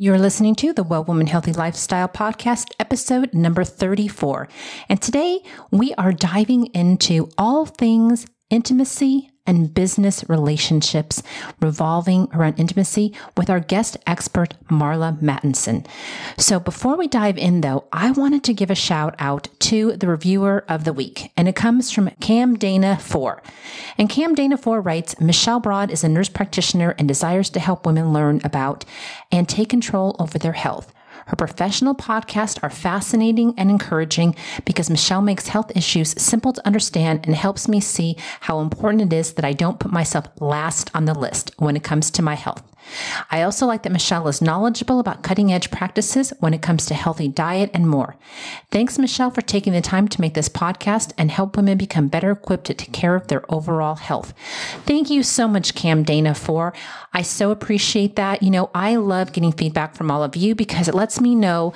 You're listening to the Well Woman Healthy Lifestyle Podcast, episode number 34. And today we are diving into all things intimacy and business relationships revolving around intimacy with our guest expert, Marla Mattenson. So before we dive in though, I wanted to give a shout out to the reviewer of the week, and it comes from Cam Dana 4. And Cam Dana 4 writes, Michelle Broad is a nurse practitioner and desires to help women learn about and take control over their health. Her professional podcasts are fascinating and encouraging because Michelle makes health issues simple to understand and helps me see how important it is that I don't put myself last on the list when it comes to my health. I also like that Michelle is knowledgeable about cutting edge practices when it comes to healthy diet and more. Thanks, Michelle, for taking the time to make this podcast and help women become better equipped to take care of their overall health. Thank you so much, Cam Dana, for. I so appreciate that. You know, I love getting feedback from all of you because it lets me know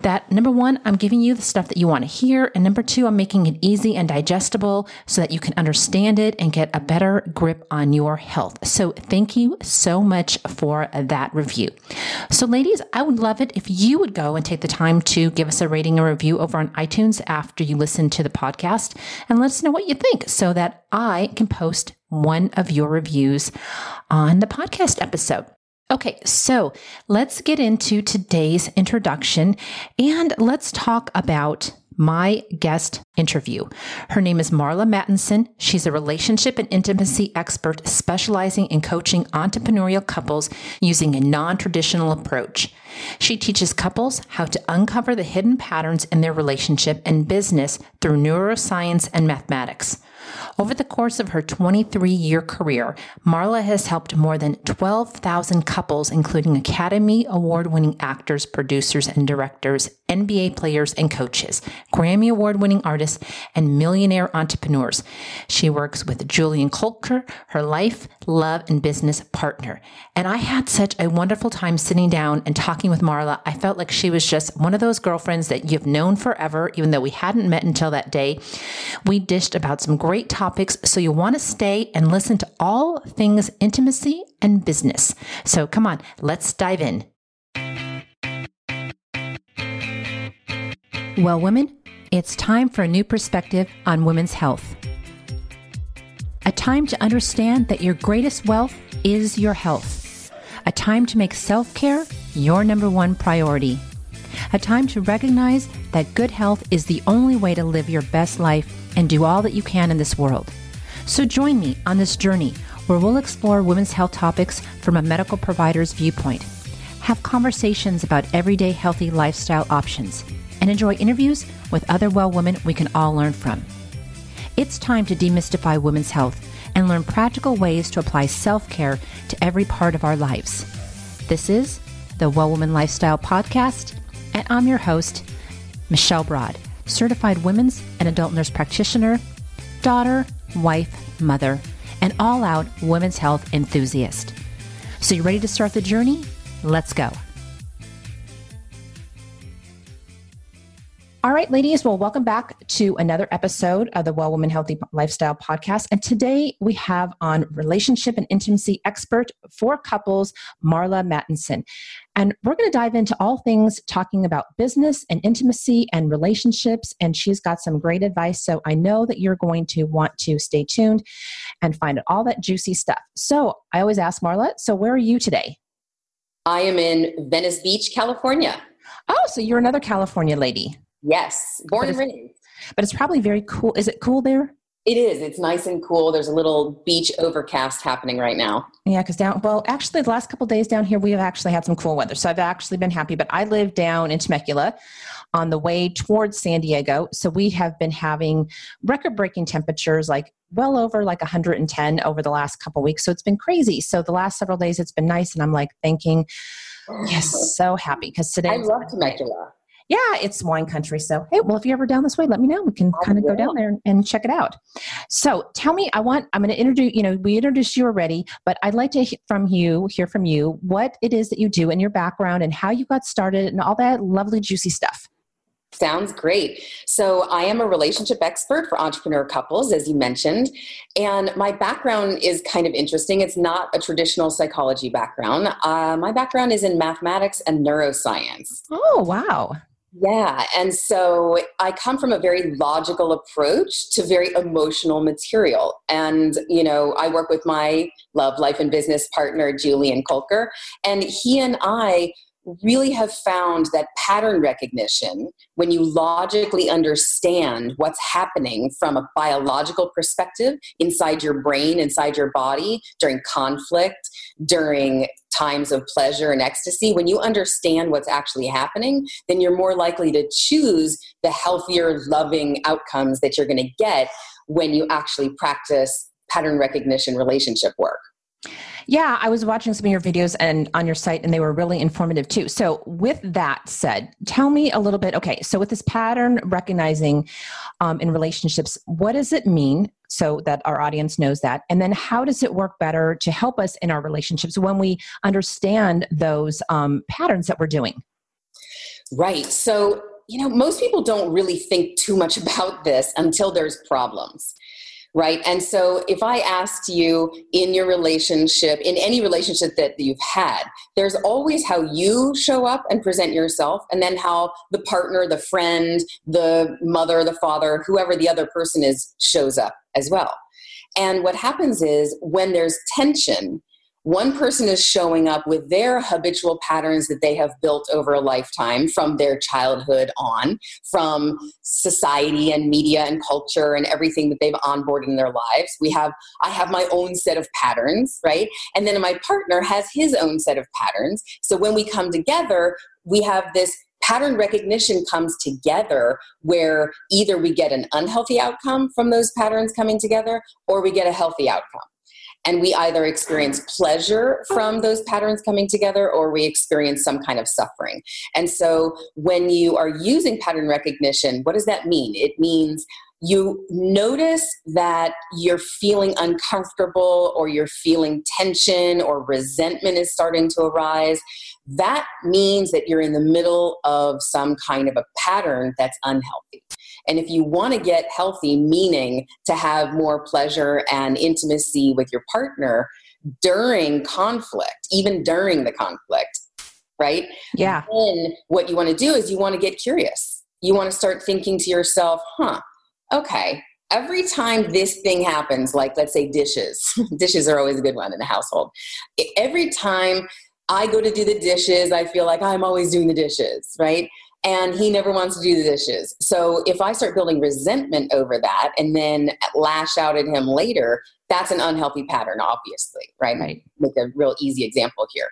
that number one, I'm giving you the stuff that you want to hear. And number two, I'm making it easy and digestible so that you can understand it and get a better grip on your health. So thank you so much for that review. So, ladies, I would love it if you would go and take the time to give us a rating or review over on iTunes after you listen to the podcast and let us know what you think so that I can post one of your reviews on the podcast episode. Okay, so let's get into today's introduction and let's talk about my guest interview. Her name is Marla Mattenson. She's a relationship and intimacy expert specializing in coaching entrepreneurial couples using a non traditional approach. She teaches couples how to uncover the hidden patterns in their relationship and business through neuroscience and mathematics. Over the course of her 23 year career, Marla has helped more than 12,000 couples, including Academy Award winning actors, producers, and directors, NBA players and coaches, Grammy Award winning artists, and millionaire entrepreneurs. She works with Julian Kolker, her life, love, and business partner. And I had such a wonderful time sitting down and talking with Marla. I felt like she was just one of those girlfriends that you've known forever, even though we hadn't met until that day. We dished about some great topics, so you'll want to stay and listen to all things intimacy and business. So come on, let's dive in. Well, women, it's time for a new perspective on women's health. A time to understand that your greatest wealth is your health. A time to make self care your number one priority. A time to recognize that good health is the only way to live your best life and do all that you can in this world. So join me on this journey where we'll explore women's health topics from a medical provider's viewpoint, have conversations about everyday healthy lifestyle options, and enjoy interviews with other well women we can all learn from. It's time to demystify women's health and learn practical ways to apply self care to every part of our lives. This is the Well Woman Lifestyle Podcast, and I'm your host, Michelle Broad certified women's and adult nurse practitioner, daughter, wife, mother, and all out women's health enthusiast. So, you ready to start the journey? Let's go. All right, ladies. Well, welcome back to another episode of the Well Woman Healthy Lifestyle Podcast. And today we have on relationship and intimacy expert for couples, Marla Mattenson. And we're going to dive into all things talking about business and intimacy and relationships. And she's got some great advice. So I know that you're going to want to stay tuned and find all that juicy stuff. So I always ask Marla, so where are you today? I am in Venice Beach, California. Oh, so you're another California lady. Yes, born and raised. But it's probably very cool. Is it cool there? It is. It's nice and cool. There's a little beach overcast happening right now. Yeah, because down, well, actually, the last couple days down here, we have actually had some cool weather. So I've actually been happy. But I live down in Temecula on the way towards San Diego. So we have been having record breaking temperatures like well over like 110 over the last couple weeks. So it's been crazy. So the last several days, it's been nice. And I'm like thinking, yes, so happy because today. I love Temecula yeah, it's wine country. So, hey, well, if you're ever down this way, let me know. We can kind of go down there and check it out. So, tell me, I want, I'm going to introduce, you know, we introduced you already, but I'd like to hear from you, hear from you, what it is that you do and your background and how you got started and all that lovely, juicy stuff. Sounds great. So, I am a relationship expert for entrepreneur couples, as you mentioned. And my background is kind of interesting. It's not a traditional psychology background. Uh, my background is in mathematics and neuroscience. Oh, wow. Yeah. And so I come from a very logical approach to very emotional material. And, you know, I work with my love, life, and business partner, Julian Kolker, and he and I really have found that pattern recognition, when you logically understand what's happening from a biological perspective inside your brain, inside your body, during conflict, during times of pleasure and ecstasy, when you understand what's actually happening, then you're more likely to choose the healthier, loving outcomes that you're going to get when you actually practice pattern recognition relationship work. Yeah, I was watching some of your videos and on your site, and they were really informative too. So, with that said, tell me a little bit. Okay, so with this pattern recognizing um, in relationships, what does it mean? So that our audience knows that. And then, how does it work better to help us in our relationships when we understand those um, patterns that we're doing? Right. So, you know, most people don't really think too much about this until there's problems right? And so if I asked you in your relationship, in any relationship that you've had, there's always how you show up and present yourself, and then how the partner, the friend, the mother, the father, whoever the other person is, shows up as well. And what happens is when there's tension, one person is showing up with their habitual patterns that they have built over a lifetime from their childhood on, from society and media and culture and everything that they've onboarded in their lives. We have, I have my own set of patterns, right? And then my partner has his own set of patterns. So when we come together, we have this pattern recognition comes together where either we get an unhealthy outcome from those patterns coming together or we get a healthy outcome and we either experience mm-hmm. pleasure from mm-hmm. those patterns coming together or we experience some kind of suffering. And so when you are using pattern recognition, what does that mean? It means you notice that you're feeling uncomfortable or you're feeling tension or resentment is starting to arise, that means that you're in the middle of some kind of a pattern that's unhealthy. And if you want to get healthy, meaning to have more pleasure and intimacy with your partner during conflict, even during the conflict, right? Yeah. Then what you want to do is you want to get curious. You want to start thinking to yourself, huh, okay, every time this thing happens, like let's say dishes, dishes are always a good one in the household. Every time I go to do the dishes, I feel like I'm always doing the dishes, right? And he never wants to do the dishes. So if I start building resentment over that and then lash out at him later, that's an unhealthy pattern, obviously, right? Right. Make a real easy example here.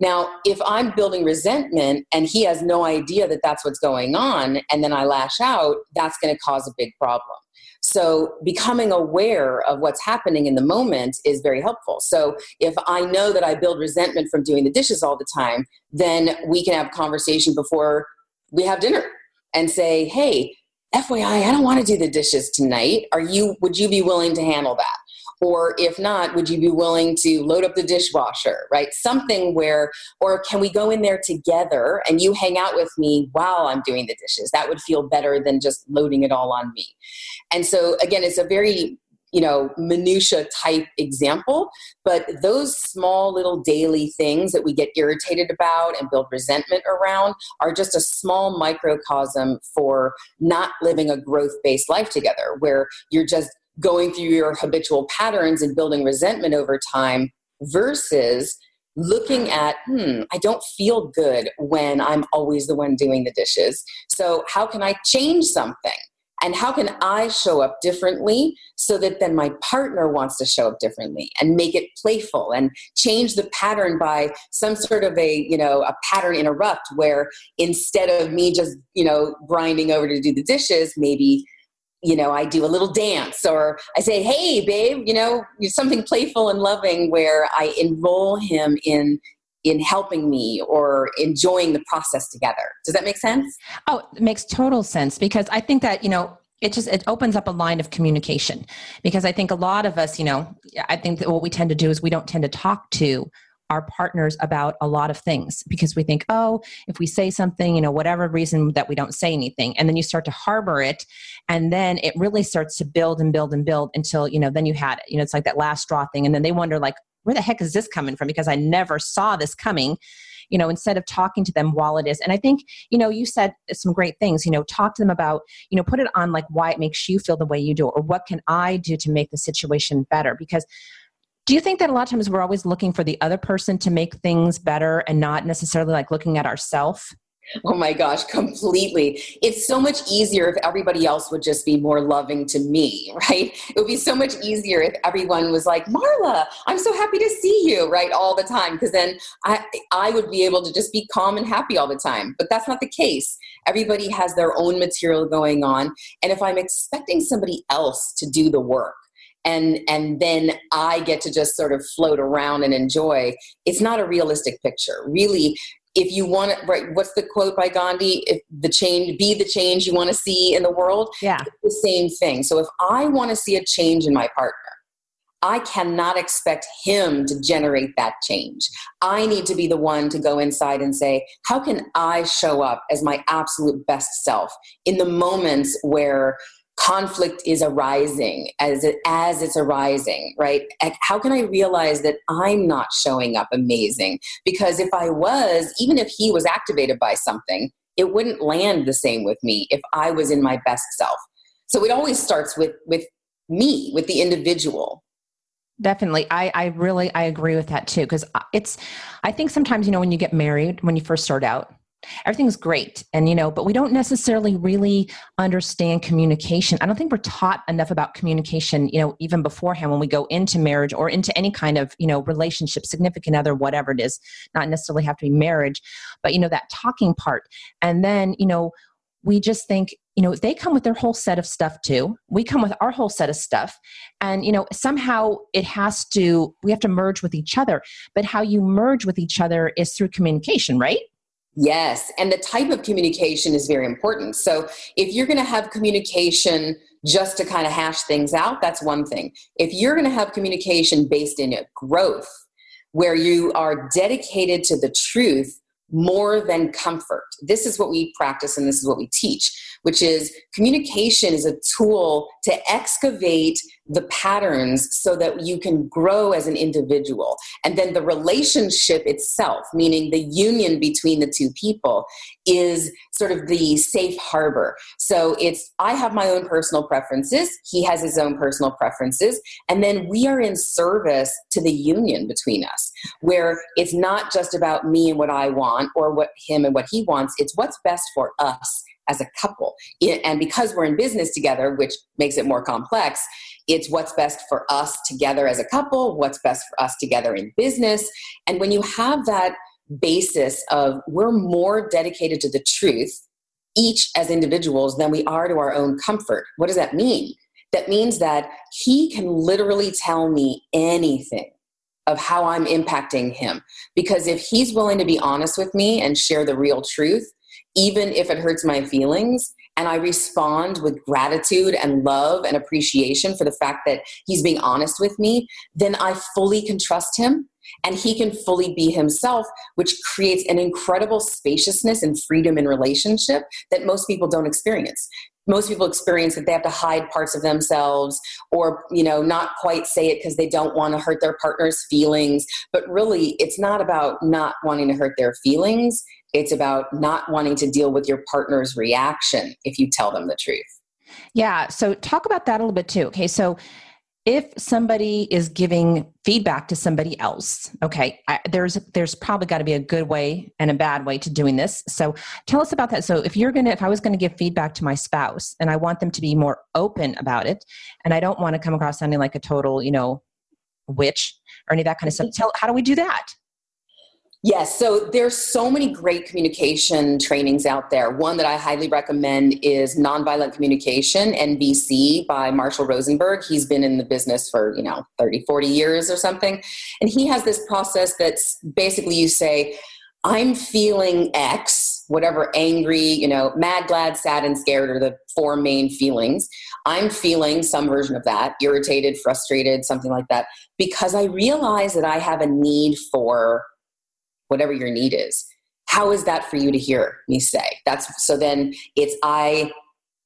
Now, if I'm building resentment and he has no idea that that's what's going on, and then I lash out, that's going to cause a big problem. So, becoming aware of what's happening in the moment is very helpful. So, if I know that I build resentment from doing the dishes all the time, then we can have a conversation before we have dinner and say, hey, FYI, I don't want to do the dishes tonight. Are you, would you be willing to handle that? Or if not, would you be willing to load up the dishwasher, right? Something where, or can we go in there together and you hang out with me while I'm doing the dishes? That would feel better than just loading it all on me. And so, again, it's a very you know minutia type example but those small little daily things that we get irritated about and build resentment around are just a small microcosm for not living a growth based life together where you're just going through your habitual patterns and building resentment over time versus looking at, hmm, I don't feel good when I'm always the one doing the dishes. So, how can I change something? And how can I show up differently so that then my partner wants to show up differently and make it playful and change the pattern by some sort of a, you know, a pattern interrupt where instead of me just, you know, grinding over to do the dishes, maybe you know, I do a little dance or I say, hey, babe, you know, something playful and loving where I enroll him in in helping me or enjoying the process together. Does that make sense? Oh, it makes total sense because I think that, you know, it just it opens up a line of communication because I think a lot of us, you know, I think that what we tend to do is we don't tend to talk to our partners about a lot of things because we think, oh, if we say something, you know, whatever reason that we don't say anything. And then you start to harbor it. And then it really starts to build and build and build until, you know, then you had it. You know, it's like that last straw thing. And then they wonder, like, where the heck is this coming from? Because I never saw this coming you know instead of talking to them while it is and i think you know you said some great things you know talk to them about you know put it on like why it makes you feel the way you do or what can i do to make the situation better because do you think that a lot of times we're always looking for the other person to make things better and not necessarily like looking at ourselves? Oh my gosh, completely. It's so much easier if everybody else would just be more loving to me, right? It would be so much easier if everyone was like, Marla, I'm so happy to see you, right, all the time. Because then I, I would be able to just be calm and happy all the time. But that's not the case. Everybody has their own material going on. And if I'm expecting somebody else to do the work, and and then I get to just sort of float around and enjoy. It's not a realistic picture. Really, if you want to right what's the quote by gandhi? If the change be the change you want to see in the world yeah. the same thing. So if i want to see a change in my partner i cannot expect him to generate that change. I need to be the one to go inside and say how can i show up as my absolute best self in the moments where conflict is arising as it as it's arising right? How can i realize that i'm not showing up amazing? Because if i was even if he was activated by something it wouldn't land the same with me if i was in my best self. So it always starts with with me with the individual. Definitely. I i really i agree with that too because uh, it's i think sometimes you know when you get married when you first start out everything's great and you know but we don't necessarily really understand communication. I don't think we're taught enough about communication you know even beforehand when we go into marriage or into any kind of you know relationship significant other whatever it is not necessarily have to be marriage but you know that talking part. And then you know we just think you know they come with their whole set of stuff too. We come with our whole set of stuff. And you know somehow it has to we have to merge with each other. But how you merge with each other is through communication right Yes, and the type of communication is very important. So if you're going to have communication just to kind of hash things out, that's one thing. If you're going to have communication based in growth, where you are dedicated to the truth more than comfort, this is what we practice and this is what we teach, which is communication is a tool to excavate the patterns so that you can grow as an individual. And then the relationship itself, meaning the union between the two people, is sort of the safe harbor. So it's, I have my own personal preferences, he has his own personal preferences, and then we are in service to the union between us, where it's not just about me and what I want or what him and what he wants, it's what's best for us as a couple. And because we're in business together, which makes it more complex, it's what's best for us together as a couple, what's best for us together in business. And when you have that basis of we're more dedicated to the truth, each as individuals, than we are to our own comfort, what does that mean? That means that he can literally tell me anything of how I'm impacting him. Because if he's willing to be honest with me and share the real truth, even if it hurts my feelings, and I respond with gratitude and love and appreciation for the fact that he's being honest with me, then I fully can trust him and he can fully be himself, which creates an incredible spaciousness and freedom in relationship that most people don't experience. Most people experience that they have to hide parts of themselves or, you know, not quite say it because they don't want to hurt their partner's feelings. But really, it's not about not wanting to hurt their feelings. It's about not wanting to deal with your partner's reaction if you tell them the truth. Yeah. So talk about that a little bit too. Okay. So if somebody is giving feedback to somebody else okay I, there's there's probably got to be a good way and a bad way to doing this so tell us about that so if you're gonna if i was gonna give feedback to my spouse and i want them to be more open about it and i don't want to come across sounding like a total you know witch or any of that kind of stuff mm-hmm. tell how do we do that Yes, so there's so many great communication trainings out there. One that I highly recommend is Nonviolent Communication, NVC, by Marshall Rosenberg. He's been in the business for, you know, 30, 40 years or something. And he has this process that's basically you say, I'm feeling X whatever angry, you know, mad, glad, sad, and scared are the four main feelings. I'm feeling some version of that, irritated, frustrated, something like that, because I realize that I have a need for whatever your need is. How is that for you to hear me say? That's so then it's I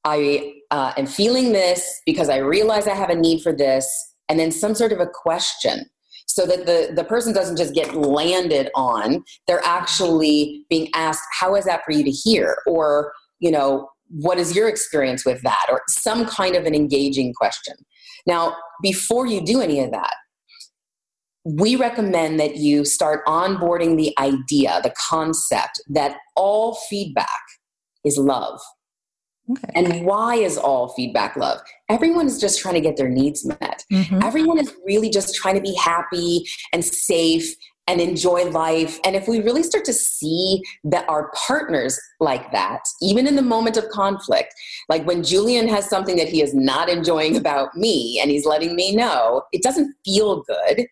I uh, am feeling this because I realize I have a need for this, and then some sort of a question so that the, the person doesn't just get landed on, they're actually being asked, How is that for you to hear? Or, you know, what is your experience with that? Or some kind of an engaging question. Now, before you do any of that, we recommend that you start onboarding the idea, the concept that all feedback is love. Okay. And why is all feedback love? Everyone is just trying to get their needs met. Mm-hmm. Everyone is really just trying to be happy and safe and enjoy life. And if we really start to see that our partners like that, even in the moment of conflict, like when Julian has something that he is not enjoying about me and he's letting me know, it doesn't feel good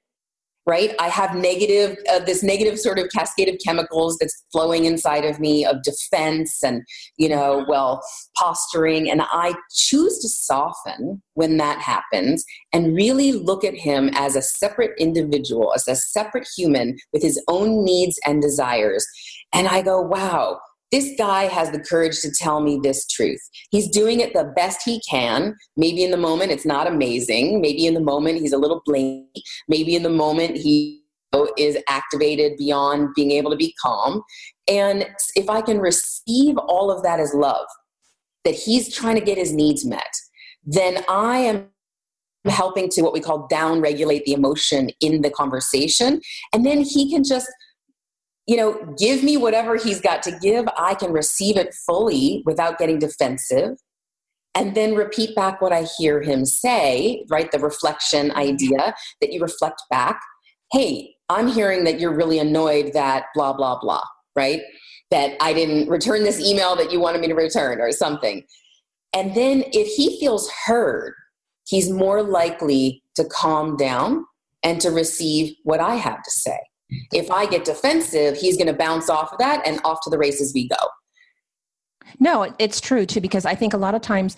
right? I have negative uh, this negative sort of cascade of chemicals that's flowing inside of me of defense and you know well posturing. And i choose to soften when that happens and really look at him as a separate individual as a separate human with his own needs and desires. And i go wow this guy has the courage to tell me this truth. He's doing it the best he can. Maybe in the moment it's not amazing. Maybe in the moment he's a little blinky. Maybe in the moment he is activated beyond being able to be calm. And if I can receive all of that as love, that he's trying to get his needs met, then I am helping to what we call down regulate the emotion in the conversation. And then he can just you know, give me whatever he's got to give. I can receive it fully without getting defensive. And then repeat back what I hear him say, right? The reflection idea that you reflect back. Hey, I'm hearing that you're really annoyed that blah, blah, blah, right? That I didn't return this email that you wanted me to return or something. And then if he feels heard, he's more likely to calm down and to receive what I have to say. If I get defensive, he's going to bounce off of that and off to the races we go. No, it's true too, because I think a lot of times,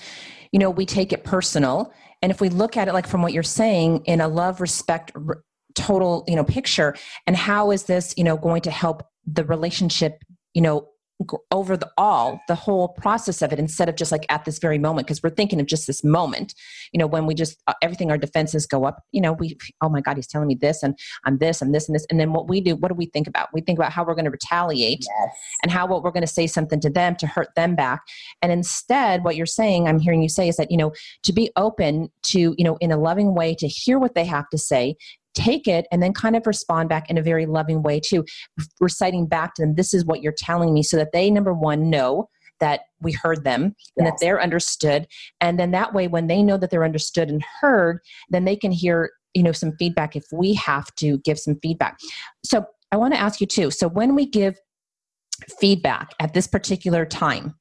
you know, we take it personal. And if we look at it like from what you're saying in a love, respect, r- total, you know, picture, and how is this, you know, going to help the relationship, you know, over the all the whole process of it instead of just like at this very moment because we're thinking of just this moment. You know when we just uh, everything our defenses go up you know we oh my god he's telling me this and i'm this and this and this and then what we do what do we think about? We think about how we're going to retaliate yes. and how what we're going to say something to them to hurt them back. And instead what you're saying i'm hearing you say is that you know to be open to you know in a loving way to hear what they have to say take it and then kind of respond back in a very loving way too reciting back to them this is what you're telling me so that they number one know that we heard them and yes. that they're understood and then that way when they know that they're understood and heard then they can hear you know some feedback if we have to give some feedback so i want to ask you too so when we give feedback at this particular time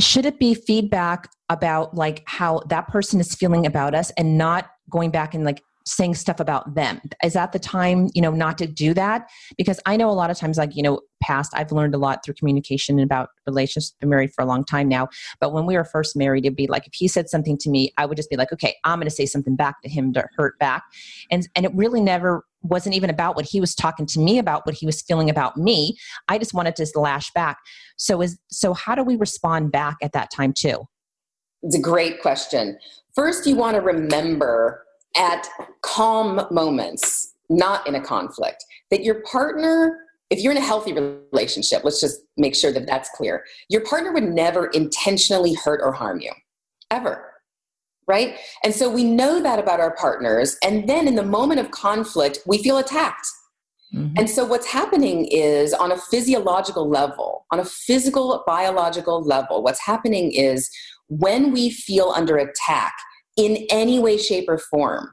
should it be feedback about like how that person is feeling about us and not going back and like saying stuff about them. Is that the time you know not to do that? Because i know a lot of times like you know past i've learned a lot through communication about relationships. Been married for a long time now. But when we were first married it'd be like if he said something to me i would just be like okay i'm going to say something back to him to hurt back. And and it really never wasn't even about what he was talking to me about what he was feeling about me. I just wanted to lash back. So is so how do we respond back at that time too? It's a great question. First you want to remember at calm moments, not in a conflict, that your partner, if you're in a healthy relationship, let's just make sure that that's clear, your partner would never intentionally hurt or harm you, ever. Right? And so we know that about our partners. And then in the moment of conflict, we feel attacked. Mm-hmm. And so what's happening is on a physiological level, on a physical, biological level, what's happening is when we feel under attack, in any way, shape, or form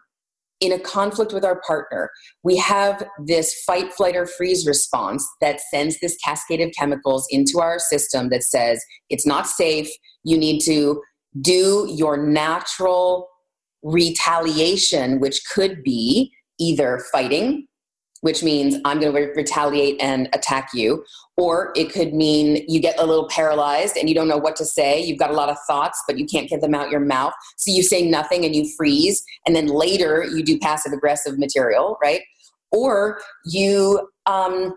in a conflict with our partner, we have this fight, flight, or freeze response that sends this cascade of chemicals into our system that says it's not safe. You need to do your natural retaliation, which could be either fighting, which means I'm going to re- retaliate and attack you. Or it could mean you get a little paralyzed and you don't know what to say. You've got a lot of thoughts, but you can't get them out your mouth. So you say nothing and you freeze. And then later you do passive aggressive material, right? Or you, um,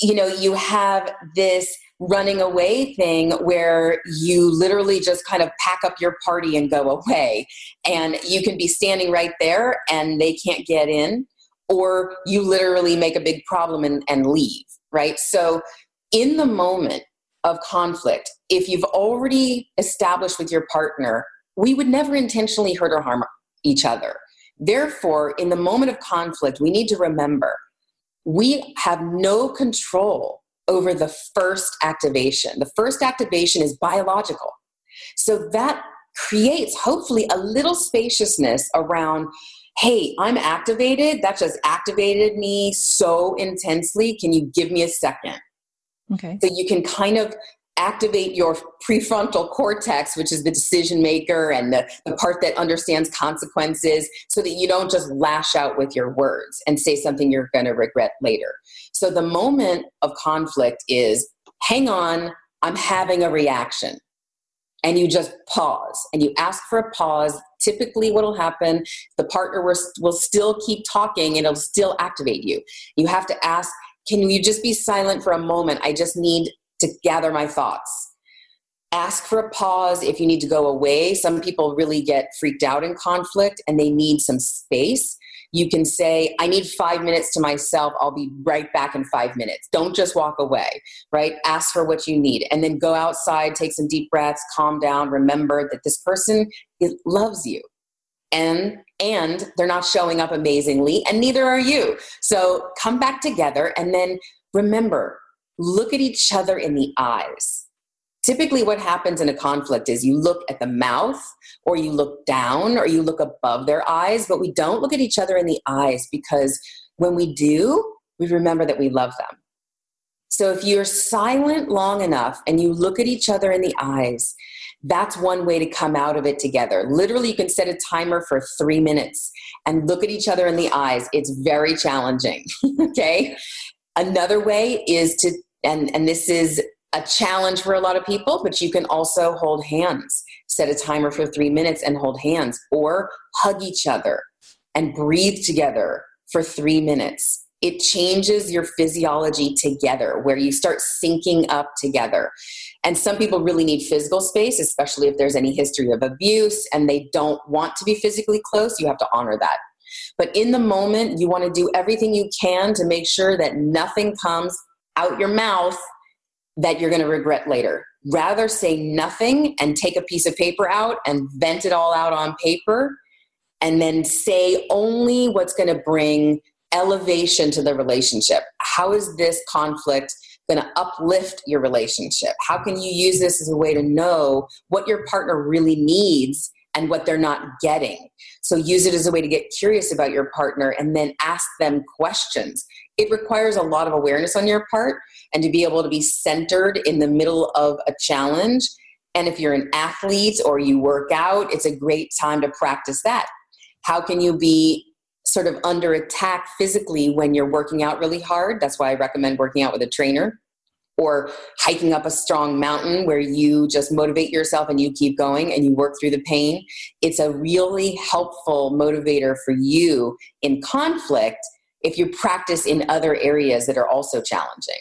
you know, you have this running away thing where you literally just kind of pack up your party and go away. And you can be standing right there and they can't get in, or you literally make a big problem and, and leave, right? So, in the moment of conflict, if you've already established with your partner, we would never intentionally hurt or harm each other. Therefore, in the moment of conflict, we need to remember we have no control over the first activation. The first activation is biological. So that creates hopefully a little spaciousness around hey, I'm activated. That just activated me so intensely. Can you give me a second? Okay. So you can kind of activate your prefrontal cortex, which is the decision maker and the, the part that understands consequences, so that you don't just lash out with your words and say something you're going to regret later. So the moment of conflict is hang on, I'm having a reaction. And you just pause and you ask for a pause. Typically, what will happen, the partner will, will still keep talking and it'll still activate you. You have to ask, can you just be silent for a moment? I just need to gather my thoughts. Ask for a pause if you need to go away. Some people really get freaked out in conflict and they need some space. You can say, I need five minutes to myself. I'll be right back in five minutes. Don't just walk away, right? Ask for what you need and then go outside, take some deep breaths, calm down. Remember that this person loves you and and they're not showing up amazingly and neither are you so come back together and then remember look at each other in the eyes. Typically, what happens in a conflict is you look at the mouth, or you look down, or you look above their eyes, but we don't look at each other in the eyes because when we do, we remember that we love them. So if you're silent long enough and you look at each other in the eyes, that's one way to come out of it together. Literally, you can set a timer for three minutes and look at each other in the eyes. It's very challenging. okay. Another way is to and and this is a challenge for a lot of people but you can also hold hands set a timer for three minutes and hold hands or hug each other and breathe together for three minutes. It changes your physiology together where you start syncing up together. And some people really need physical space especially if there's any history of abuse and they don't want to be physically close you have to honor that. But in the moment you want to do everything you can to make sure that nothing comes out your mouth that you're going to regret later. Rather say nothing and take a piece of paper out and vent it all out on paper and then say only what's going to bring elevation to the relationship. How is this conflict going to uplift your relationship? How can you use this as a way to know what your partner really needs and what they're not getting? So use it as a way to get curious about your partner and then ask them questions it requires a lot of awareness on your part and to be able to be centered in the middle of a challenge. And if you're an athlete or you work out, it's a great time to practice that. How can you be sort of under attack physically when you're working out really hard? That's why I recommend working out with a trainer or hiking up a strong mountain where you just motivate yourself and you keep going and you work through the pain. It's a really helpful motivator for you in conflict if you practice in other areas that are also challenging.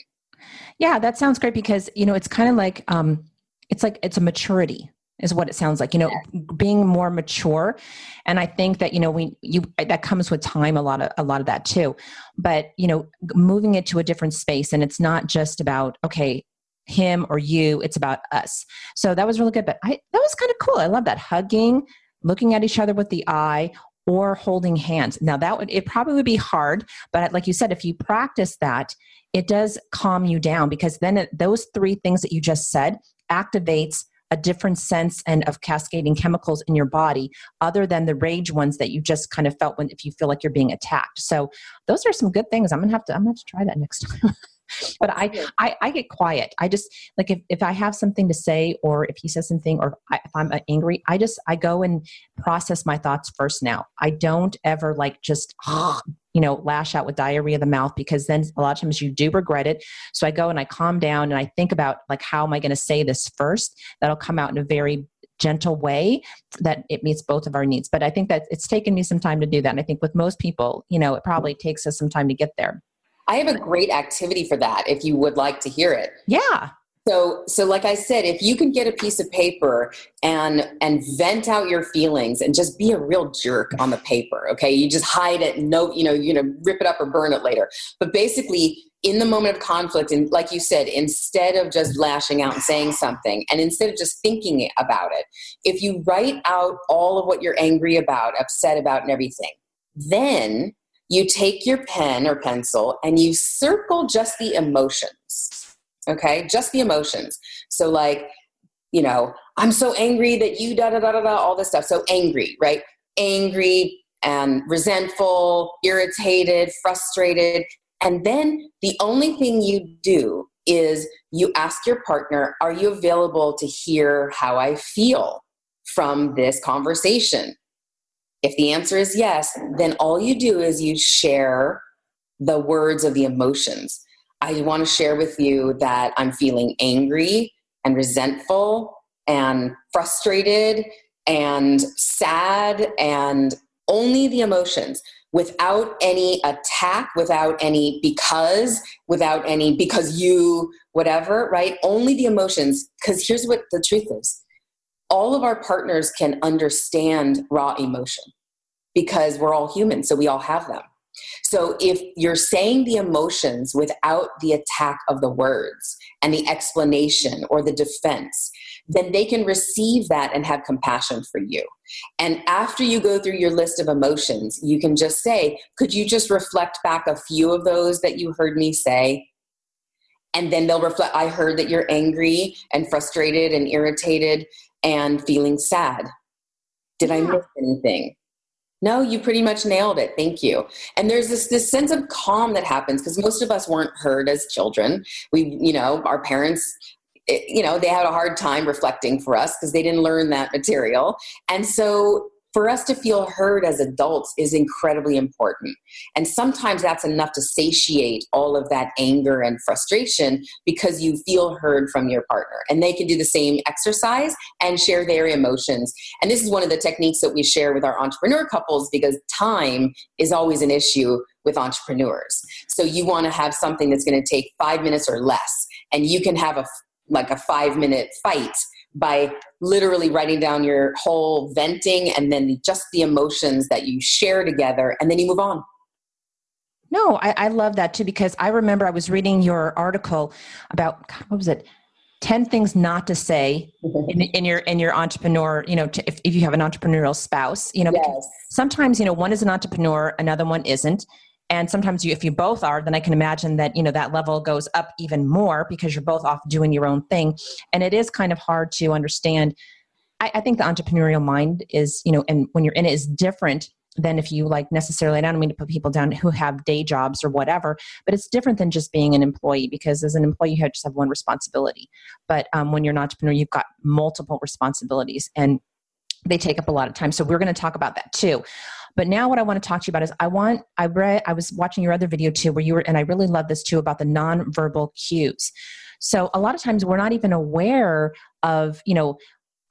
Yeah, that sounds great because you know it's kind of like um, it's like it's a maturity is what it sounds like you know yeah. being more mature and i think that you know we you that comes with time a lot of a lot of that too but you know moving it to a different space and it's not just about okay him or you it's about us so that was really good but i that was kind of cool i love that hugging looking at each other with the eye or holding hands. Now that would it probably would be hard, but like you said, if you practice that, it does calm you down because then it, those three things that you just said activates a different sense and of cascading chemicals in your body other than the rage ones that you just kind of felt when if you feel like you're being attacked. So those are some good things. I'm gonna have to I'm gonna have to try that next time. but I, I, I get quiet. I just like if, if I have something to say or if he says something or I, if I'm uh, angry, I just I go and process my thoughts first. Now I don't ever like just you know, lash out with diarrhea of the mouth because then a lot of times you do regret it. So I go and I calm down and I think about like how am I going to say this first? That'll come out in a very gentle way that it meets both of our needs. But I think that it's taken me some time to do that. And I think with most people, you know, it probably takes us some time to get there. I have a great activity for that if you would like to hear it. Yeah. So, so like I said, if you can get a piece of paper and and vent out your feelings and just be a real jerk on the paper, okay? You just hide it, no, you know, you know, rip it up or burn it later. But basically, in the moment of conflict, and like you said, instead of just lashing out and saying something, and instead of just thinking about it, if you write out all of what you're angry about, upset about, and everything, then you take your pen or pencil and you circle just the emotions okay? Just the emotions. So like you know i'm so angry that you da da da da da all this stuff. So angry right? Angry and resentful irritated frustrated. And then the only thing you do is you ask your partner are you available to hear how i feel from this conversation if the answer is yes then all you do is you share the words of the emotions I want to share with you that I'm feeling angry and resentful and frustrated and sad and only the emotions without any attack, without any because, without any because you, whatever, right? Only the emotions. Because here's what the truth is all of our partners can understand raw emotion because we're all human, so we all have them. So if you're saying the emotions without the attack of the words and the explanation or the defense, then they can receive that and have compassion for you. And after you go through your list of emotions, you can just say, Could you just reflect back a few of those that you heard me say? And then they'll reflect, I heard that you're angry and frustrated and irritated and feeling sad. Did I miss anything? No, you pretty much nailed it. Thank you. And there's this this sense of calm that happens because most of us weren't heard as children. We, you know, our parents it, you know, they had a hard time reflecting for us because they didn't learn that material. And so for us to feel heard as adults is incredibly important. And sometimes that's enough to satiate all of that anger and frustration because you feel heard from your partner. And they can do the same exercise and share their emotions. And this is one of the techniques that we share with our entrepreneur couples because time is always an issue with entrepreneurs. So you want to have something that's going to take five minutes or less. And you can have a like a five minute fight by literally writing down your whole venting and then just the emotions that you share together and then you move on. No, I, I love that too because I remember I was reading your article about what was it? 10 things not to say mm-hmm. in, in, your in your entrepreneur you know to, if, if you have an entrepreneurial spouse you know yes. sometimes you know one is an entrepreneur another one isn't and sometimes you, if you both are then i can imagine that you know that level goes up even more because you're both off doing your own thing. And it is kind of hard to understand. I, I, think the entrepreneurial mind is you know and when you're in it is different than if you like necessarily and i don't mean to put people down who have day jobs or whatever but it's different than just being an employee because as an employee you just have one responsibility. But um, when you're an entrepreneur you've got multiple responsibilities and they take up a lot of time. So we're going to talk about that too but now what I want to talk to you about is I want I read I was watching your other video too where you were and I really love this too about the nonverbal cues. So a lot of times we're not even aware of, you know,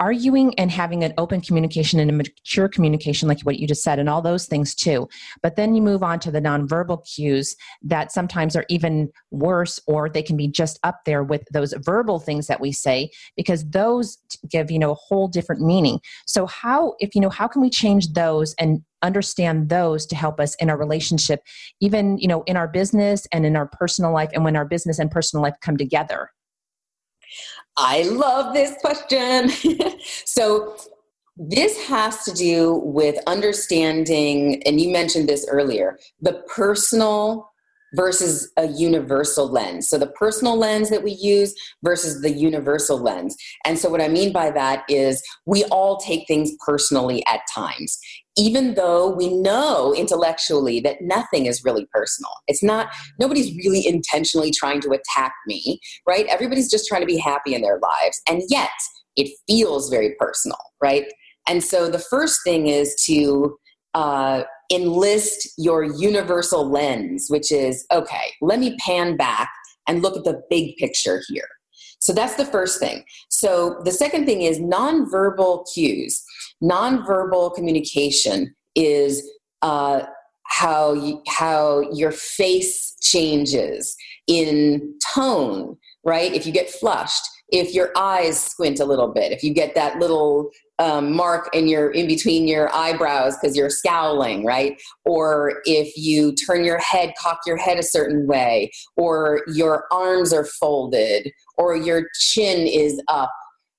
arguing and having an open communication and a mature communication like what you just said and all those things too. But then you move on to the nonverbal cues that sometimes are even worse or they can be just up there with those verbal things that we say because those give you know a whole different meaning. So how if you know how can we change those and understand those to help us in our relationship even you know in our business and in our personal life and when our business and personal life come together I love this question. so, this has to do with understanding, and you mentioned this earlier, the personal versus a universal lens. So, the personal lens that we use versus the universal lens. And so, what I mean by that is we all take things personally at times even though we know intellectually that nothing is really personal. It's not, nobody's really intentionally trying to attack me, right? Everybody's just trying to be happy in their lives. And yet, it feels very personal, right? And so the first thing is to uh, enlist your universal lens, which is okay, let me pan back and look at the big picture here. So that's the first thing. So the second thing is nonverbal cues. Nonverbal communication is uh, how you, how your face changes in tone, right? If you get flushed, if your eyes squint a little bit, if you get that little um, mark in your in between your eyebrows because you're scowling, right? Or if you turn your head, cock your head a certain way, or your arms are folded, or your chin is up,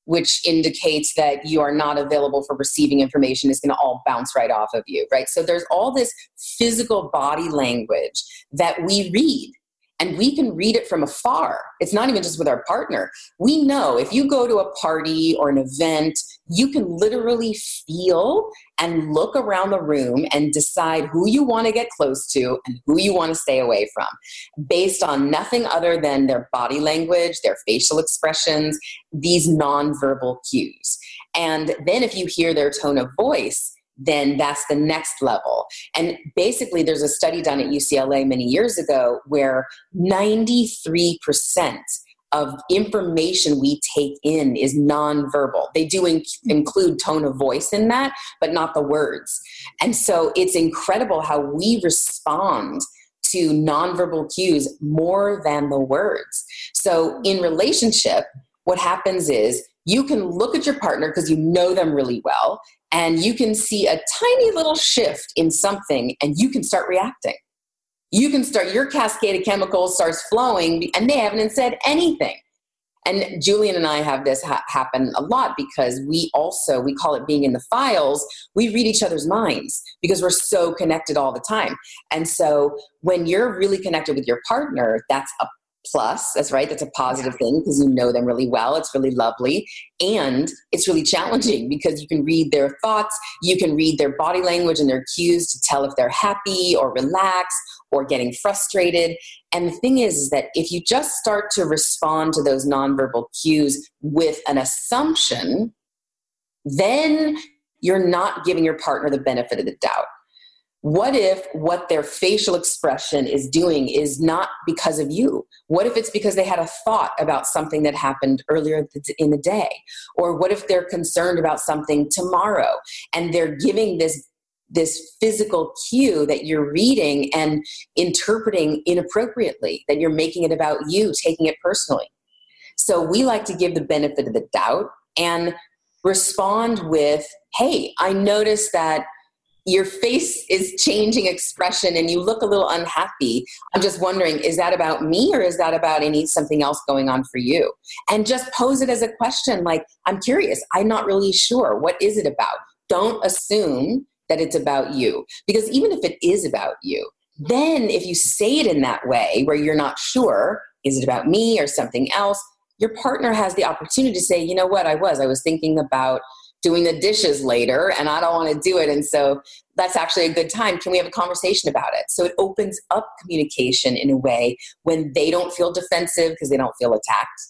which indicates that you are not available for receiving information is going to all bounce right off of you, right? So there's all this physical body language that we read and we can read it from afar. It's not even just with our partner. We know if you go to a party or an event, you can literally feel and look around the room and decide who you want to get close to and who you want to stay away from based on nothing other than their body language, their facial expressions, these nonverbal cues. And then if you hear their tone of voice, then that's the next level. And basically, there's a study done at UCLA many years ago where 93% of information we take in is nonverbal. They do in- include tone of voice in that, but not the words. And so it's incredible how we respond to nonverbal cues more than the words. So in relationship, what happens is you can look at your partner because you know them really well and you can see a tiny little shift in something and you can start reacting. You can start your cascade of chemicals starts flowing and they haven't said anything. And julian and i have this ha- happen a lot because we also we call it being in the files we read each other's minds because we're so connected all the time. And so when you're really connected with your partner that's a plus. That's right. That's a positive thing because you know them really well. It's really lovely. And it's really challenging because you can read their thoughts, you can read their body language and their cues to tell if they're happy or relaxed or getting frustrated. And the thing is, is that if you just start to respond to those nonverbal cues with an assumption, then you're not giving your partner the benefit of the doubt what if what their facial expression is doing is not because of you? What if it's because they had a thought about something that happened earlier in the day? Or what if they're concerned about something tomorrow and they're giving this this physical cue that you're reading and interpreting inappropriately, that you're making it about you, taking it personally. So we like to give the benefit of the doubt and respond with, hey, I noticed that your face is changing expression and you look a little unhappy. I'm just wondering is that about me or is that about any something else going on for you? And just pose it as a question like i'm curious i'm not really sure. What is it about? Don't assume that it's about you. Because even if it is about you then if you say it in that way where you're not sure is it about me or something else your partner has the opportunity to say you know what? I was. I was thinking about doing the dishes later and I don't want to do it. And so that's actually a good time. Can we have a conversation about it? So it opens up communication in a way when they don't feel defensive because they don't feel attacked.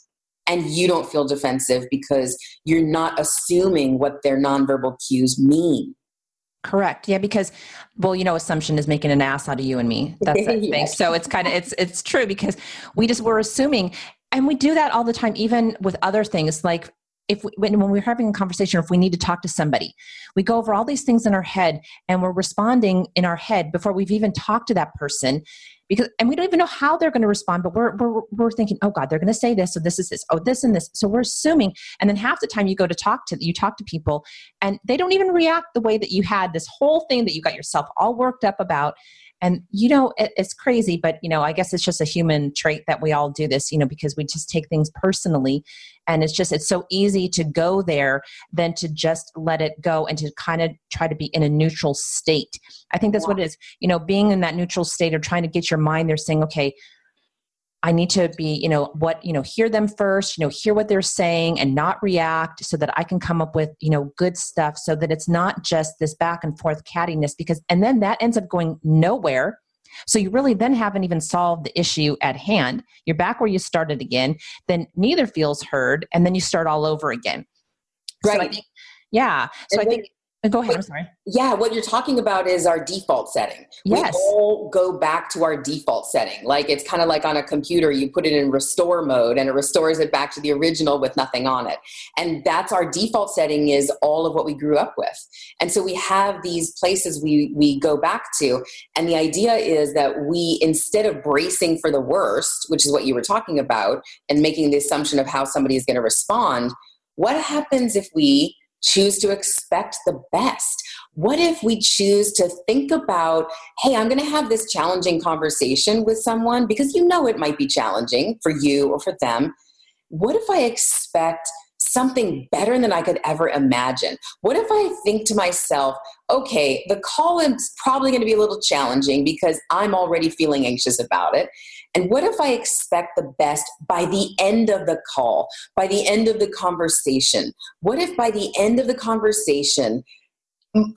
And you don't feel defensive because you're not assuming what their nonverbal cues mean. Correct. Yeah, because well, you know, assumption is making an ass out of you and me. That's that yes. thing. So it's kind of it's it's true because we just we're assuming and we do that all the time even with other things like if we, when, when we're having a conversation, or if we need to talk to somebody, we go over all these things in our head and we're responding in our head before we've even talked to that person because and we don't even know how they're going to respond but we're, we're, we're thinking oh god they're going to say this so this is this oh this and this. So we're assuming and then half the time you go to talk to you talk to people and they don't even react the way that you had this whole thing that you got yourself all worked up about and you know it, it's crazy but you know i guess it's just a human trait that we all do this you know because we just take things personally. And it's just it's so easy to go there than to just let it go and to kind of try to be in a neutral state. I think that's yeah. what it is. You know being in that neutral state or trying to get your mind there saying okay I need to be, you know, what, you know, hear them first, you know, hear what they're saying and not react so that I can come up with, you know, good stuff so that it's not just this back and forth cattiness because, and then that ends up going nowhere. So you really then haven't even solved the issue at hand. You're back where you started again. Then neither feels heard. And then you start all over again. Right. So think, yeah. So and I think Oh, go ahead. I'm sorry. Yeah, what you're talking about is our default setting. Yes. We all go back to our default setting. Like it's kind of like on a computer, you put it in restore mode and it restores it back to the original with nothing on it. And that's our default setting is all of what we grew up with. And so we have these places we we go back to. And the idea is that we instead of bracing for the worst, which is what you were talking about, and making the assumption of how somebody is going to respond, what happens if we choose to expect the best? What if we choose to think about, hey, I'm going to have this challenging conversation with someone because you know it might be challenging for you or for them. What if I expect something better than I could ever imagine? What if I think to myself, okay, the call is probably going to be a little challenging because I'm already feeling anxious about it. And what if I expect the best by the end of the call, by the end of the conversation? What if by the end of the conversation,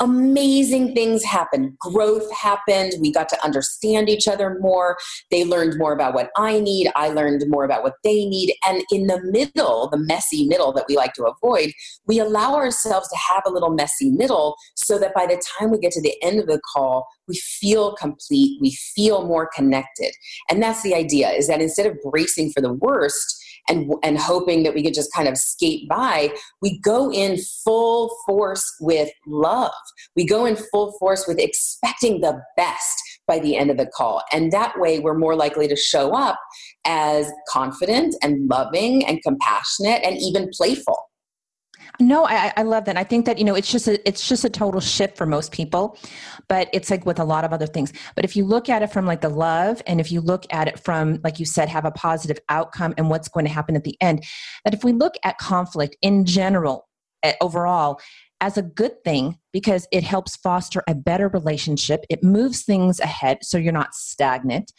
amazing things happened. Growth happened. We got to understand each other more. They learned more about what I need. I learned more about what they need. And in the middle, the messy middle that we like to avoid, we allow ourselves to have a little messy middle so that by the time we get to the end of the call, we feel complete. We feel more connected. And that's the idea is that instead of bracing for the worst, and and hoping that we could just kind of skate by we go in full force with love. We go in full force with expecting the best by the end of the call. And that way we're more likely to show up as confident and loving and compassionate and even playful no, I, I love that. I think that you know it's just a it's just a total shift for most people, but it's like with a lot of other things. But if you look at it from like the love, and if you look at it from like you said, have a positive outcome and what's going to happen at the end, that if we look at conflict in general, eh, overall, as a good thing because it helps foster a better relationship it moves things ahead so you're not stagnant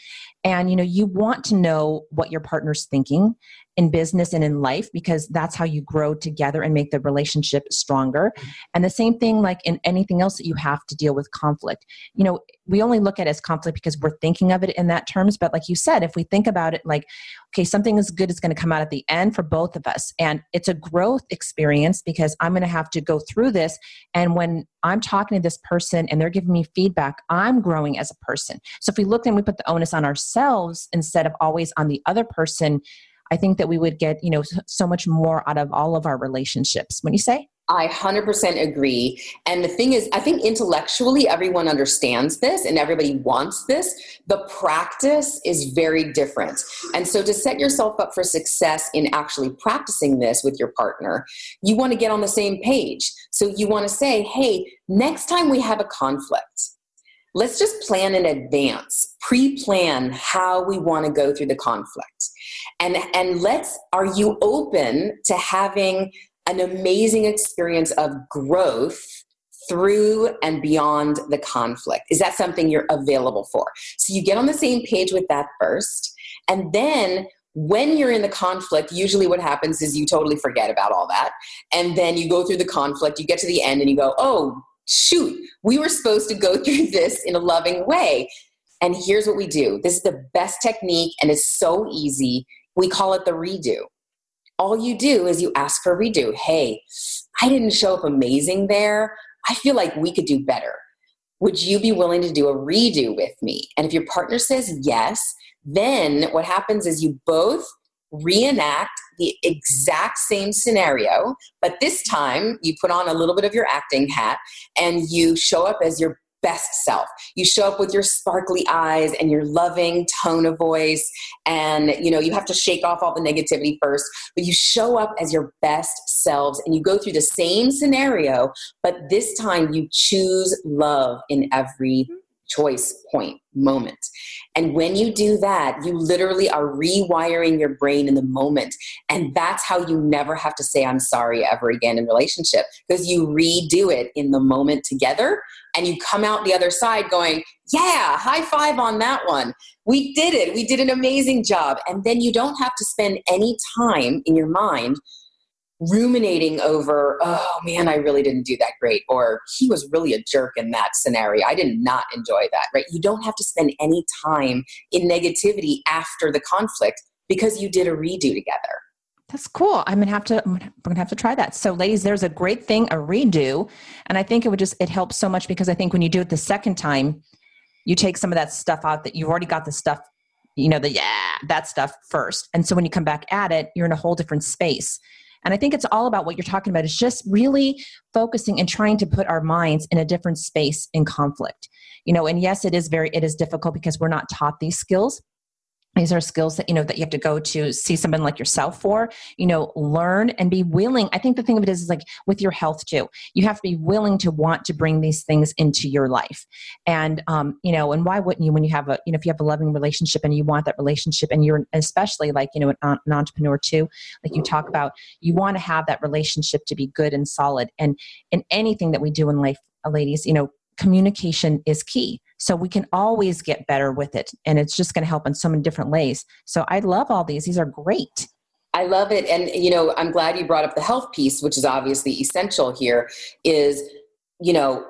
and you know you want to know what your partner's thinking in business and in life because that's how you grow together and make the relationship stronger. And the same thing like in anything else that you have to deal with conflict. You know we only look at as conflict because we're thinking of it in that terms but like you said if we think about it like okay something is good is going to come out at the end for both of us and it's a growth experience because i'm going to have to go through this and when i'm talking to this person and they're giving me feedback i'm growing as a person. So if we look and we put the onus on ourselves instead of always on the other person I think that we would get, you know, so much more out of all of our relationships. When you say? I 100% agree. And the thing is, I think intellectually everyone understands this and everybody wants this. The practice is very different. And so, to set yourself up for success in actually practicing this with your partner, you want to get on the same page. So, you want to say, hey, next time we have a conflict, let's just plan in advance pre-plan how we want to go through the conflict and and let's are you open to having an amazing experience of growth through and beyond the conflict is that something you're available for so you get on the same page with that first and then when you're in the conflict, usually what happens is you totally forget about all that. And then you go through the conflict, you get to the end, and you go, oh, shoot, we were supposed to go through this in a loving way. And here's what we do this is the best technique, and it's so easy. We call it the redo. All you do is you ask for a redo. Hey, I didn't show up amazing there. I feel like we could do better. Would you be willing to do a redo with me? And if your partner says yes, then what happens is you both reenact the exact same scenario, but this time you put on a little bit of your acting hat and you show up as your best self. You show up with your sparkly eyes and your loving tone of voice and you know, you have to shake off all the negativity first, but you show up as your best selves and you go through the same scenario, but this time you choose love in every choice point moment. And when you do that, you literally are rewiring your brain in the moment. And that's how you never have to say, I'm sorry ever again in relationship because you redo it in the moment together and you come out the other side going, yeah, high five on that one. We did it. We did an amazing job. And then you don't have to spend any time in your mind ruminating over, oh man, I really didn't do that great, or he was really a jerk in that scenario. I did not enjoy that, right? You don't have to spend any time in negativity after the conflict because you did a redo together. That's cool. I'm gonna have to. We're gonna have to try that. So, ladies, there's a great thing, a redo, and I think it would just it helps so much because I think when you do it the second time, you take some of that stuff out that you've already got the stuff, you know, the yeah that stuff first, and so when you come back at it, you're in a whole different space. And I think it's all about what you're talking about. It's just really focusing and trying to put our minds in a different space in conflict. You know, and yes, it is very it is difficult because we're not taught these skills these are skills that you know that you have to go to see someone like yourself for you know learn and be willing. I think the thing of it is, is like with your health too you have to be willing to want to bring these things into your life. And um, you know and why wouldn't you when you have a you know if you have a loving relationship and you want that relationship and you're especially like you know an, an entrepreneur too like you talk about you want to have that relationship to be good and solid. And in anything that we do in life ladies you know communication is key so we can always get better with it. And it's just going to help in so many different ways. So I love all these. These are great. I love it. And, you know, I'm glad you brought up the health piece, which is obviously essential here, is, you know,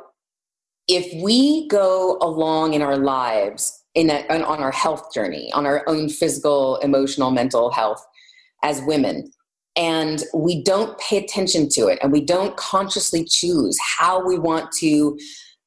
if we go along in our lives in a, on our health journey, on our own physical, emotional, mental health as women, and we don't pay attention to it and we don't consciously choose how we want to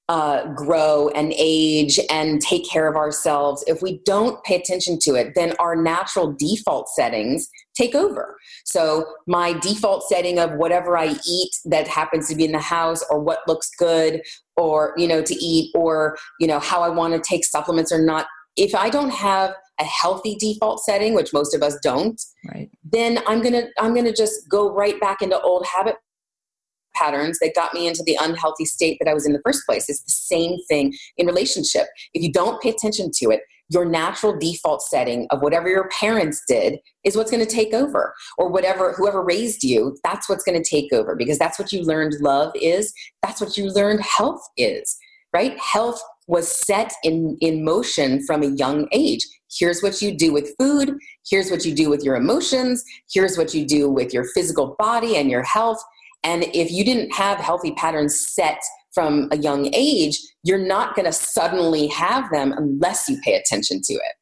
uh, grow and age and take care of ourselves, if we don't pay attention to it, then our natural default settings take over. So, my default setting of whatever I eat that happens to be in the house, or what looks good, or you know, to eat, or you know, how I want to take supplements or not. If I don't have a healthy default setting, which most of us don't, right. then I'm gonna I'm gonna just go right back into old habit patterns that got me into the unhealthy state that I was in the first place. It's the same thing in relationship. If you don't pay attention to it, your natural default setting of whatever your parents did is what's going to take over. Or whatever whoever raised you that's what's going to take over because that's what you learned love is that's what you learned health is right? Health was set in in motion from a young age. Here's what you do with food. Here's what you do with your emotions. Here's what you do with your physical body and your health and if you didn't have healthy patterns set from a young age, you're not going to suddenly have them unless you pay attention to it.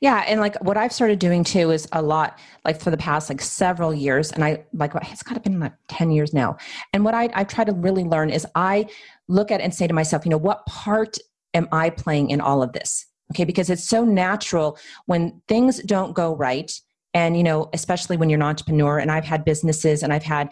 Yeah, and like what I've started doing too is a lot like for the past like several years, and I like it's got to been like ten years now. And what I I try to really learn is I look at and say to myself, you know, what part am I playing in all of this? Okay, because it's so natural when things don't go right, and you know, especially when you're an entrepreneur. And I've had businesses, and I've had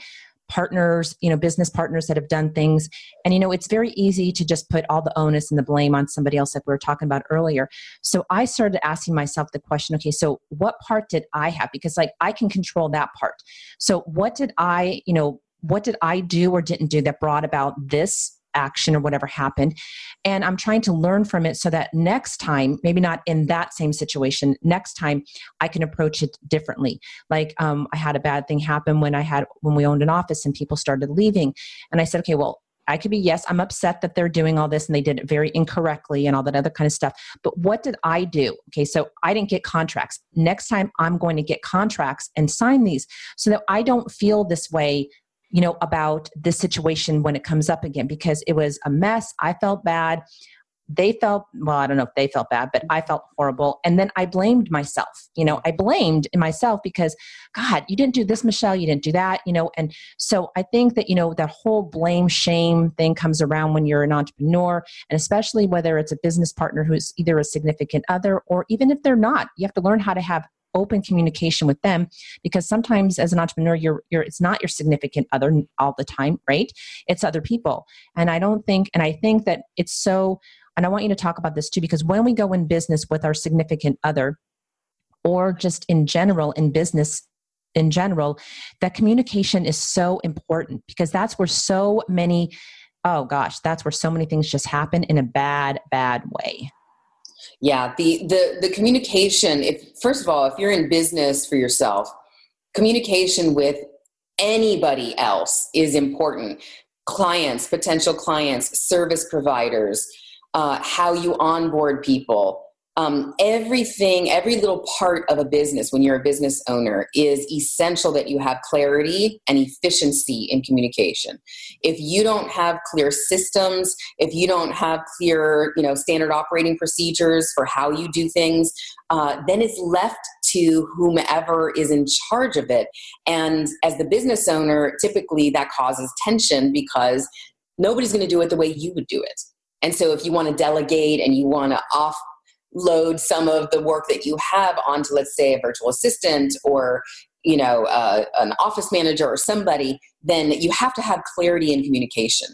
partners, you know, business partners that have done things. And, you know, it's very easy to just put all the onus and the blame on somebody else, like we were talking about earlier. So I started asking myself the question okay, so what part did I have? Because, like, I can control that part. So, what did I, you know, what did I do or didn't do that brought about this action or whatever happened and i'm trying to learn from it so that next time maybe not in that same situation next time i can approach it differently like um, i had a bad thing happen when i had when we owned an office and people started leaving and i said okay well I could be, yes, I'm upset that they're doing all this and they did it very incorrectly and all that other kind of stuff. But what did I do? Okay, so I didn't get contracts. Next time I'm going to get contracts and sign these so that I don't feel this way you know, about this situation when it comes up again because it was a mess. I felt bad. They felt, well, I don't know if they felt bad, but I felt horrible. And then I blamed myself. You know, I blamed myself because, God, you didn't do this, Michelle. You didn't do that, you know. And so I think that, you know, that whole blame shame thing comes around when you're an entrepreneur, and especially whether it's a business partner who's either a significant other or even if they're not, you have to learn how to have open communication with them because sometimes as an entrepreneur you're you're it's not your significant other all the time right? It's other people. And i don't think and i think that it's so and i want you to talk about this too because when we go in business with our significant other or just in general in business in general that communication is so important because that's where so many oh gosh that's where so many things just happen in a bad bad way yeah, the the the communication. If first of all, if you're in business for yourself, communication with anybody else is important. Clients, potential clients, service providers, uh, how you onboard people, um, everything, every little part of a business when you're a business owner is essential that you have clarity and efficiency in communication. If you don't have clear systems, if you don't have clear, you know, standard operating procedures for how you do things, uh, then it's left to whomever is in charge of it. And as the business owner, typically that causes tension because nobody's going to do it the way you would do it. And so if you want to delegate and you want to off load some of the work that you have onto let's say a virtual assistant or you know uh, an office manager or somebody then you have to have clarity in communication.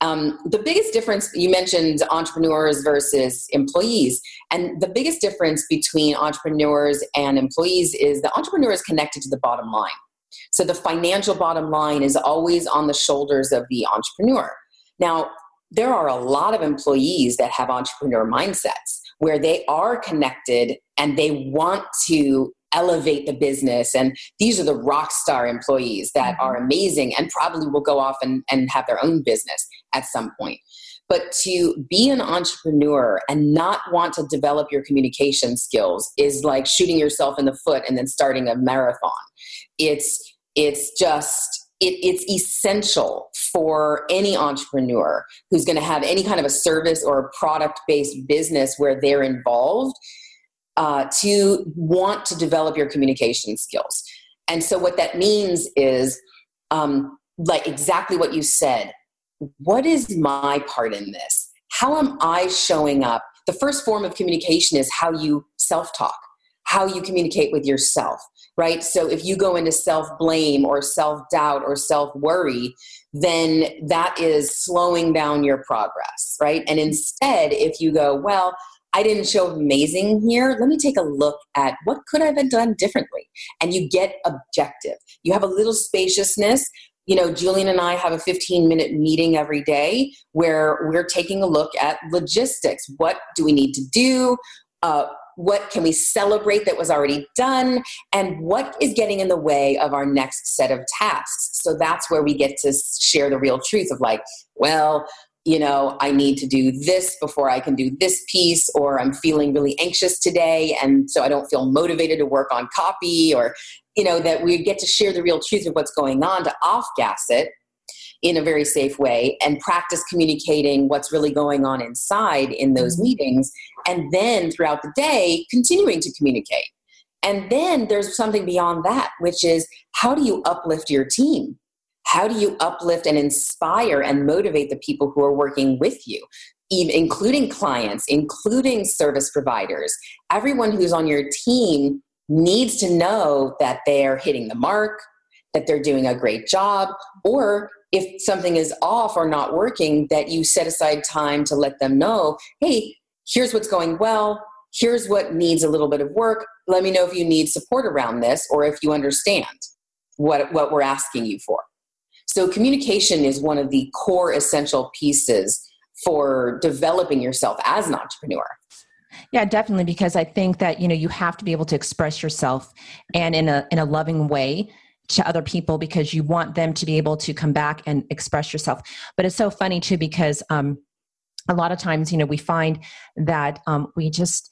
Um, the biggest difference you mentioned entrepreneurs versus employees and the biggest difference between entrepreneurs and employees is the entrepreneur is connected to the bottom line. So the financial bottom line is always on the shoulders of the entrepreneur. Now there are a lot of employees that have entrepreneur mindsets where they are connected and they want to elevate the business. And these are the rock star employees that mm-hmm. are amazing and probably will go off and, and have their own business at some point. But to be an entrepreneur and not want to develop your communication skills is like shooting yourself in the foot and then starting a marathon. It's it's just it, it's essential for any entrepreneur who's going to have any kind of a service or a product based business where they're involved uh, to want to develop your communication skills. And so, what that means is um, like exactly what you said. What is my part in this? How am I showing up? The first form of communication is how you self talk, how you communicate with yourself right? So if you go into self blame or self doubt or self worry, then that is slowing down your progress, right? And instead, if you go, well, I didn't show amazing here. Let me take a look at what could I have done differently. And you get objective. You have a little spaciousness. You know, Julian and I have a 15 minute meeting every day where we're taking a look at logistics. What do we need to do? Uh, what can we celebrate that was already done and what is getting in the way of our next set of tasks. So that's where we get to share the real truth of like well you know i need to do this before i can do this piece or i'm feeling really anxious today and so i don't feel motivated to work on copy or you know that we get to share the real truth of what's going on to off gas it in a very safe way and practice communicating what's really going on inside in those mm-hmm. meetings and then throughout the day continuing to communicate. And then there's something beyond that which is how do you uplift your team? How do you uplift and inspire and motivate the people who are working with you even including clients including service providers? Everyone who's on your team needs to know that they're hitting the mark that they're doing a great job or if something is off or not working, that you set aside time to let them know, hey, here's what's going well, here's what needs a little bit of work. Let me know if you need support around this or if you understand what, what we're asking you for. So, communication is one of the core essential pieces for developing yourself as an entrepreneur. Yeah, definitely because I think that you know you have to be able to express yourself and in a in a loving way to other people because you want them to be able to come back and express yourself. But it's so funny too because um, a lot of times, you know, we find that um, we just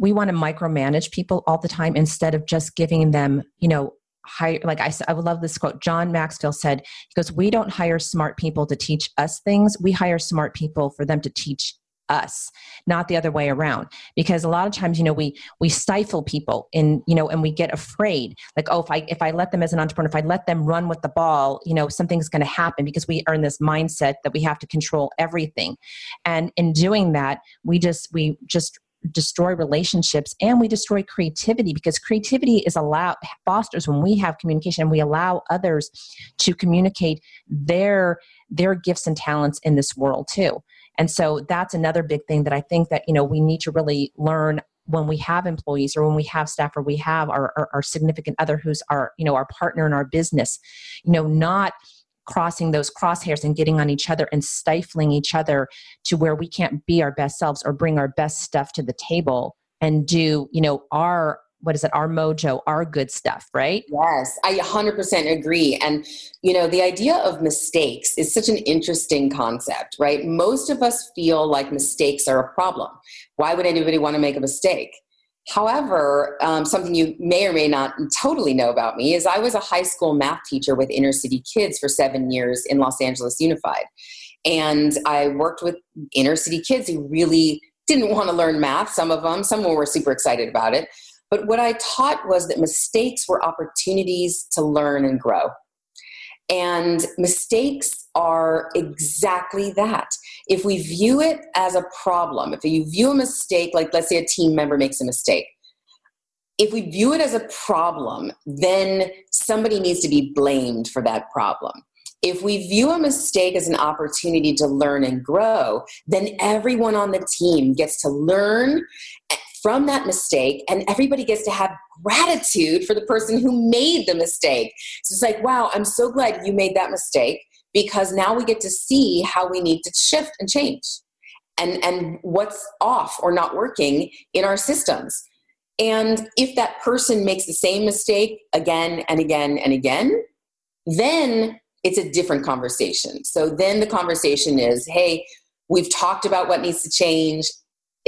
we want to micromanage people all the time instead of just giving them, you know, hire like I said, I love this quote. John Maxwell said, he goes, "We don't hire smart people to teach us things. We hire smart people for them to teach us not the other way around. Because a lot of times you know we we stifle people in you know and we get afraid. Like oh if i if i let them as an entrepreneur if i let them run with the ball you know something's going to happen because we are in this mindset that we have to control everything. And in doing that we just we just destroy relationships and we destroy creativity because creativity is allowed fosters when we have communication and we allow others to communicate their their gifts and talents in this world too and so that's another big thing that I think that, you know, we need to really learn when we have employees or when we have staff or we have our, our, our significant other who's our, you know, our partner in our business, you know, not crossing those crosshairs and getting on each other and stifling each other to where we can't be our best selves or bring our best stuff to the table and do you know our what is it? Our mojo our good stuff right? Yes i 100% agree. And you know the idea of mistakes is such an interesting concept right? Most of us feel like mistakes are a problem. Why would anybody want to make a mistake? However, um, something you may or may not totally know about me is I was a high school math teacher with inner city kids for seven years in Los Angeles Unified. And I worked with inner city kids who really didn't want to learn math, some of them, some were super excited about it. But what I taught was that mistakes were opportunities to learn and grow. And mistakes are exactly that. If we view it as a problem, if you view a mistake, like let's say a team member makes a mistake, if we view it as a problem, then somebody needs to be blamed for that problem. If we view a mistake as an opportunity to learn and grow, then everyone on the team gets to learn from that mistake and everybody gets to have gratitude for the person who made the mistake. So it's like, wow, I'm so glad you made that mistake because now we get to see how we need to shift and change and, and what's off or not working in our systems. And if that person makes the same mistake again and again and again, then it's a different conversation. So then the conversation is hey, we've talked about what needs to change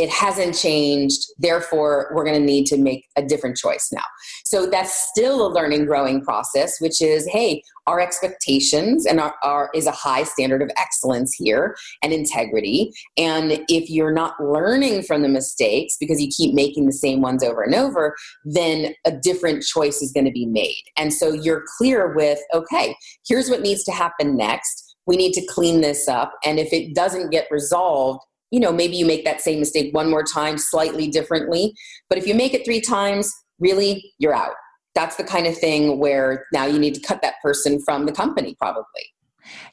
it hasn't changed therefore we're going to need to make a different choice now. So that's still a learning growing process which is hey our expectations and our, our, is a high standard of excellence here and integrity. And if you're not learning from the mistakes because you keep making the same ones over and over then a different choice is going to be made. And so you're clear with okay here's what needs to happen next. We need to clean this up. And if it doesn't get resolved you know, maybe you make that same mistake one more time slightly differently. But if you make it three times, really, you're out. That's the kind of thing where now you need to cut that person from the company, probably.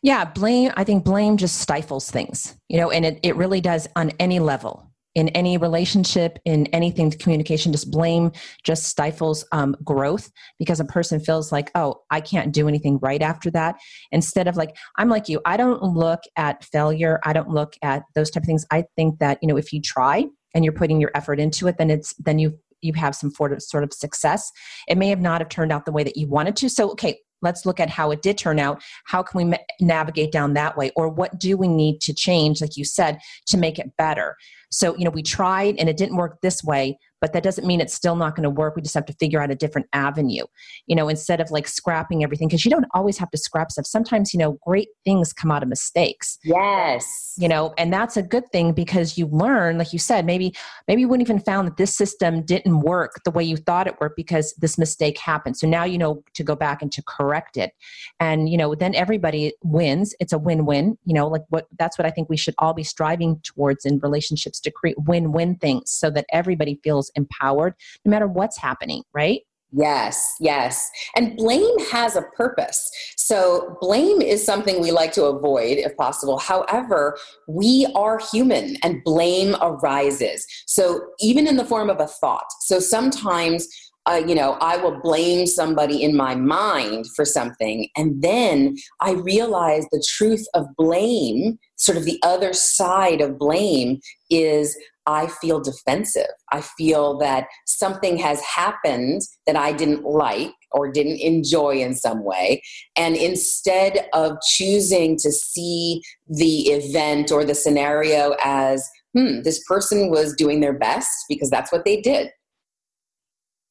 Yeah, blame, I think blame just stifles things, you know, and it, it really does on any level in any relationship, in anything, communication, just blame just stifles um, growth because a person feels like, oh, I can't do anything right after that. Instead of like, I'm like you, I don't look at failure. I don't look at those type of things. I think that, you know, if you try and you're putting your effort into it, then it's, then you you have some sort of sort of success. It may have not have turned out the way that you wanted to. So, okay, let's look at how it did turn out. How can we navigate down that way? Or what do we need to change like you said to make it better? So, you know, we tried and it didn't work this way, but that doesn't mean it's still not going to work. We just have to figure out a different avenue, you know, instead of like scrapping everything, because you don't always have to scrap stuff. Sometimes, you know, great things come out of mistakes. Yes. You know, and that's a good thing because you learn, like you said, maybe, maybe you wouldn't even found that this system didn't work the way you thought it worked because this mistake happened. So now you know to go back and to correct it. And, you know, then everybody wins. It's a win win, you know, like what that's what I think we should all be striving towards in relationships to create win win things so that everybody feels feels empowered no matter what's happening, right? Yes, yes. And blame has a purpose. So, blame is something we like to avoid if possible. However, we are human and blame arises. So, even in the form of a thought. So, sometimes uh, you know, I will blame somebody in my mind for something. And then I realize the truth of blame, sort of the other side of blame, is I feel defensive. I feel that something has happened that I didn't like or didn't enjoy in some way. And instead of choosing to see the event or the scenario as, hmm, this person was doing their best because that's what they did,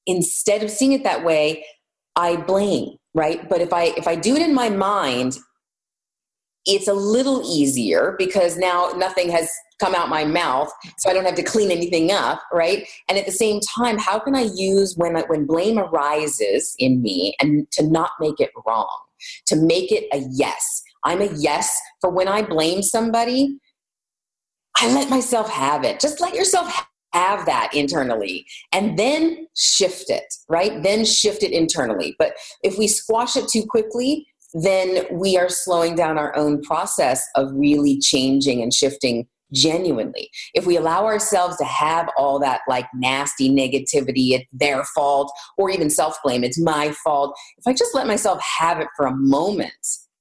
instead of seeing it that way, I blame, right? But if I if I do it in my mind, it's a little easier because now nothing has come out my mouth so i don't have to clean anything up right and at the same time how can i use when when blame arises in me and to not make it wrong to make it a yes i'm a yes for when i blame somebody i let myself have it just let yourself have that internally and then shift it, right? Then shift it internally. But if we squash it too quickly, then we are slowing down our own process of really changing and shifting genuinely. If we allow ourselves to have all that like nasty negativity, it's their fault, or even self blame, it's my fault, if I just let myself have it for a moment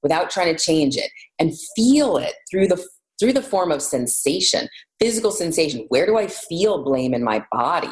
without trying to change it and feel it through the through the form of sensation physical sensation. Where do I feel blame in my body?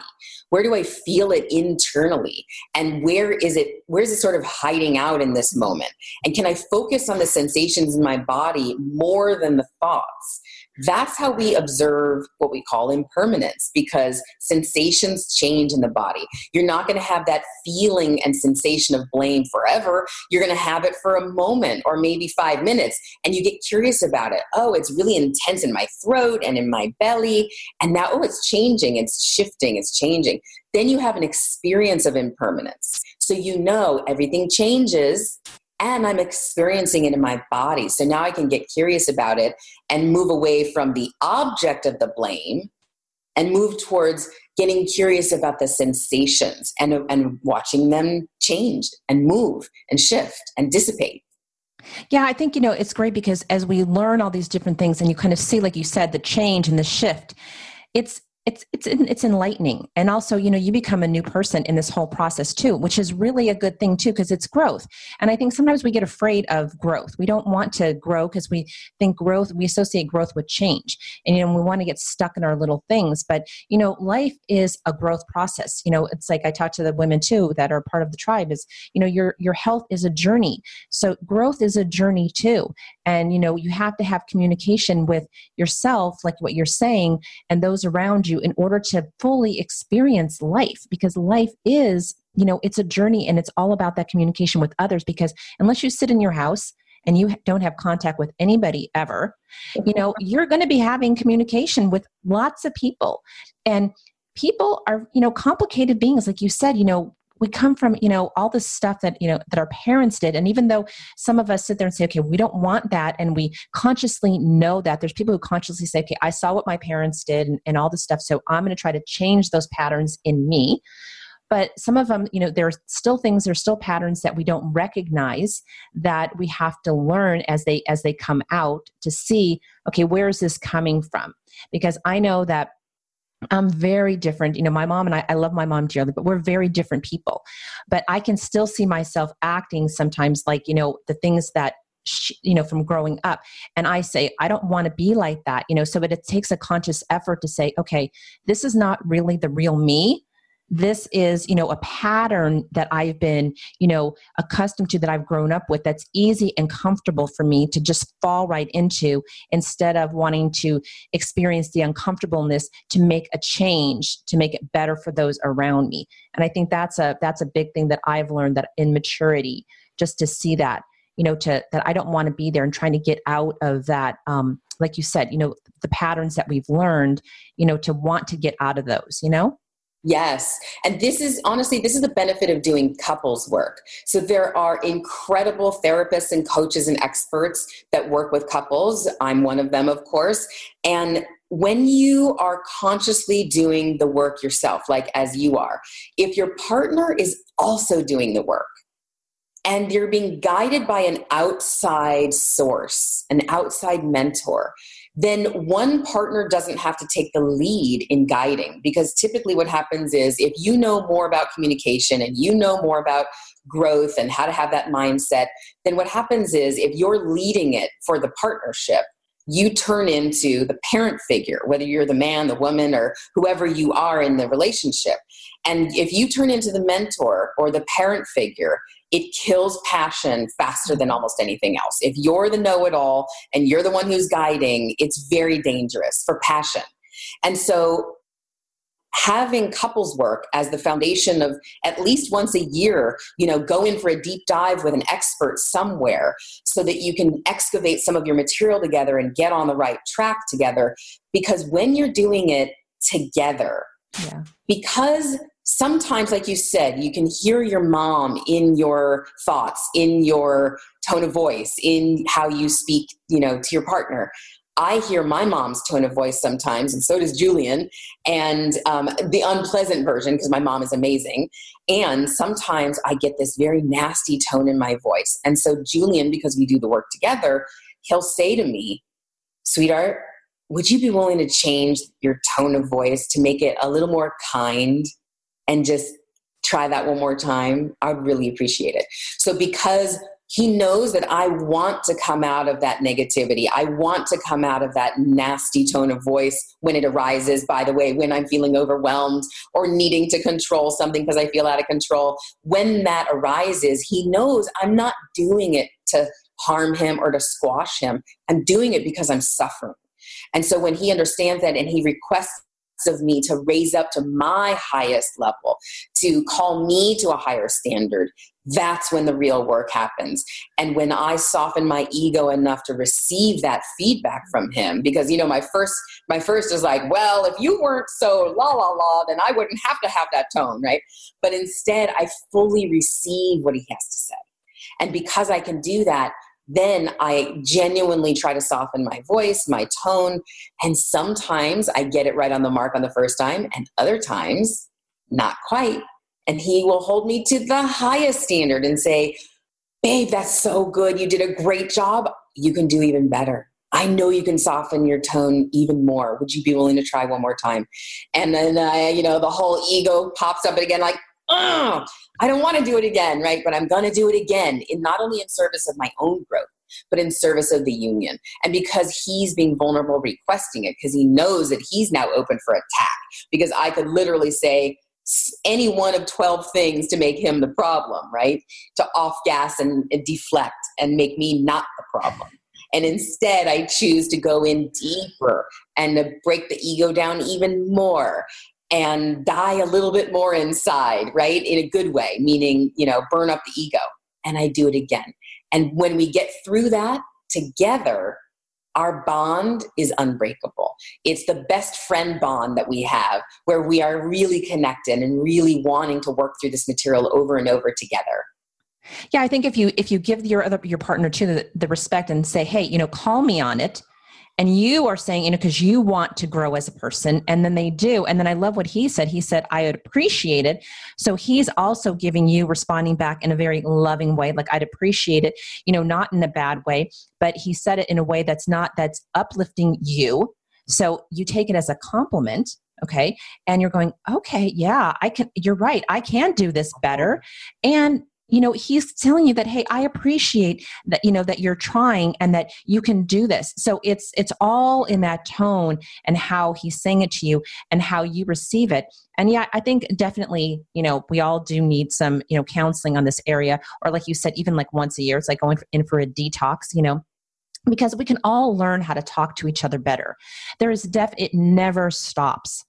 Where do I feel it internally? And where is it where is it sort of hiding out in this moment? And can I focus on the sensations in my body more than the thoughts? That's how we observe what we call impermanence because sensations change in the body. You're not going to have that feeling and sensation of blame forever. You're going to have it for a moment or maybe five minutes, and you get curious about it. Oh, it's really intense in my throat and in my belly. And now, oh, it's changing, it's shifting, it's changing. Then you have an experience of impermanence. So you know everything changes and I'm experiencing it in my body. So now I can get curious about it and move away from the object of the blame and move towards getting curious about the sensations and, and watching them change and move and shift and dissipate. Yeah, I think, you know, it's great because as we learn all these different things and you kind of see, like you said, the change and the shift, it's it's it's it's enlightening. And also you know you become a new person in this whole process too which is really a good thing too because it's growth. And i think sometimes we get afraid of growth. We don't want to grow because we think growth we associate growth with change. And you know we want to get stuck in our little things. But you know life is a growth process. You know it's like i talk to the women too that are part of the tribe is you know your your health is a journey. So growth is a journey too and you know you have to have communication with yourself like what you're saying and those around you in order to fully experience life because life is you know it's a journey and it's all about that communication with others because unless you sit in your house and you don't have contact with anybody ever you know you're going to be having communication with lots of people. And people are you know complicated beings like you said you know we come from you know all this stuff that you know that our parents did. And even though some of us sit there and say okay we don't want that and we consciously know that there's people who consciously say okay i saw what my parents did and, and all this stuff so i'm going to try to change those patterns in me. But some of them you know there are still things there's still patterns that we don't recognize that we have to learn as they as they come out to see okay where is this coming from? Because i know that I'm very different. You know, my mom and I, I love my mom dearly, but we're very different people. But I can still see myself acting sometimes like, you know, the things that she, you know from growing up and i say i don't want to be like that you know so it takes a conscious effort to say okay this is not really the real me this is you know a pattern that i've been you know accustomed to that i've grown up with that's easy and comfortable for me to just fall right into instead of wanting to experience the uncomfortableness to make a change to make it better for those around me. And i think that's a that's a big thing that i've learned that in maturity just to see that you know to that i don't want to be there and trying to get out of that um like you said you know the patterns that we've learned you know to want to get out of those you know Yes. And this is honestly, this is the benefit of doing couples work. So there are incredible therapists and coaches and experts that work with couples. I'm one of them, of course. And when you are consciously doing the work yourself, like as you are, if your partner is also doing the work, and you're being guided by an outside source, an outside mentor, then one partner doesn't have to take the lead in guiding. Because typically, what happens is if you know more about communication and you know more about growth and how to have that mindset, then what happens is if you're leading it for the partnership, you turn into the parent figure, whether you're the man, the woman, or whoever you are in the relationship. And if you turn into the mentor or the parent figure, it kills passion faster than almost anything else. If you're the know it all and you're the one who's guiding, it's very dangerous for passion. And so, having couples work as the foundation of at least once a year, you know, go in for a deep dive with an expert somewhere so that you can excavate some of your material together and get on the right track together. Because when you're doing it together, yeah. because sometimes like you said you can hear your mom in your thoughts in your tone of voice in how you speak you know to your partner. I hear my mom's tone of voice sometimes and so does julian and um, the unpleasant version because my mom is amazing. And sometimes i get this very nasty tone in my voice and so julian because we do the work together he'll say to me sweetheart would you be willing to change your tone of voice to make it a little more kind and just try that one more time, I'd really appreciate it. So, because he knows that I want to come out of that negativity. I want to come out of that nasty tone of voice when it arises, by the way, when I'm feeling overwhelmed or needing to control something because I feel out of control. When that arises, he knows I'm not doing it to harm him or to squash him. I'm doing it because I'm suffering. And so when he understands that and he requests of me to raise up to my highest level, to call me to a higher standard, that's when the real work happens. And when I soften my ego enough to receive that feedback from him, because you know, my first my first is like, well, if you weren't so la la la, then I wouldn't have to have that tone, right? But instead I fully receive what he has to say. And because I can do that, then I genuinely try to soften my voice, my tone, and sometimes I get it right on the mark on the first time, and other times, not quite. And he will hold me to the highest standard and say, Babe, that's so good. You did a great job. You can do even better. I know you can soften your tone even more. Would you be willing to try one more time? And then, uh, you know, the whole ego pops up again, like, oh, I don't want to do it again, right? But I'm going to do it again, in not only in service of my own growth, but in service of the union. And because he's being vulnerable requesting it, because he knows that he's now open for attack, because I could literally say, any one of 12 things to make him the problem, right? To off gas and, and deflect and make me not the problem. And instead, I choose to go in deeper and to break the ego down even more and die a little bit more inside, right? In a good way, meaning, you know, burn up the ego. And I do it again. And when we get through that together, our bond is unbreakable. It's the best friend bond that we have where we are really connected and really wanting to work through this material over and over together. Yeah, I think if you if you give your other your partner to the, the respect and say, "Hey, you know, call me on it." And you are saying you know because you want to grow as a person. And then they do. And then i love what he said. He said i would appreciate it. So he's also giving you responding back in a very loving way. Like i'd appreciate it you know not in a bad way but he said it in a way that's not that's uplifting you. So you take it as a compliment okay? And you're going okay yeah i can you're right. I can do this better. And you know he's telling you that hey i appreciate that you know that you're trying and that you can do this. So it's it's all in that tone and how he's saying it to you and how you receive it. And yeah i think definitely you know we all do need some you know counseling on this area or like you said even like once a year it's like going in for a detox you know because we can all learn how to talk to each other better. There is def it never stops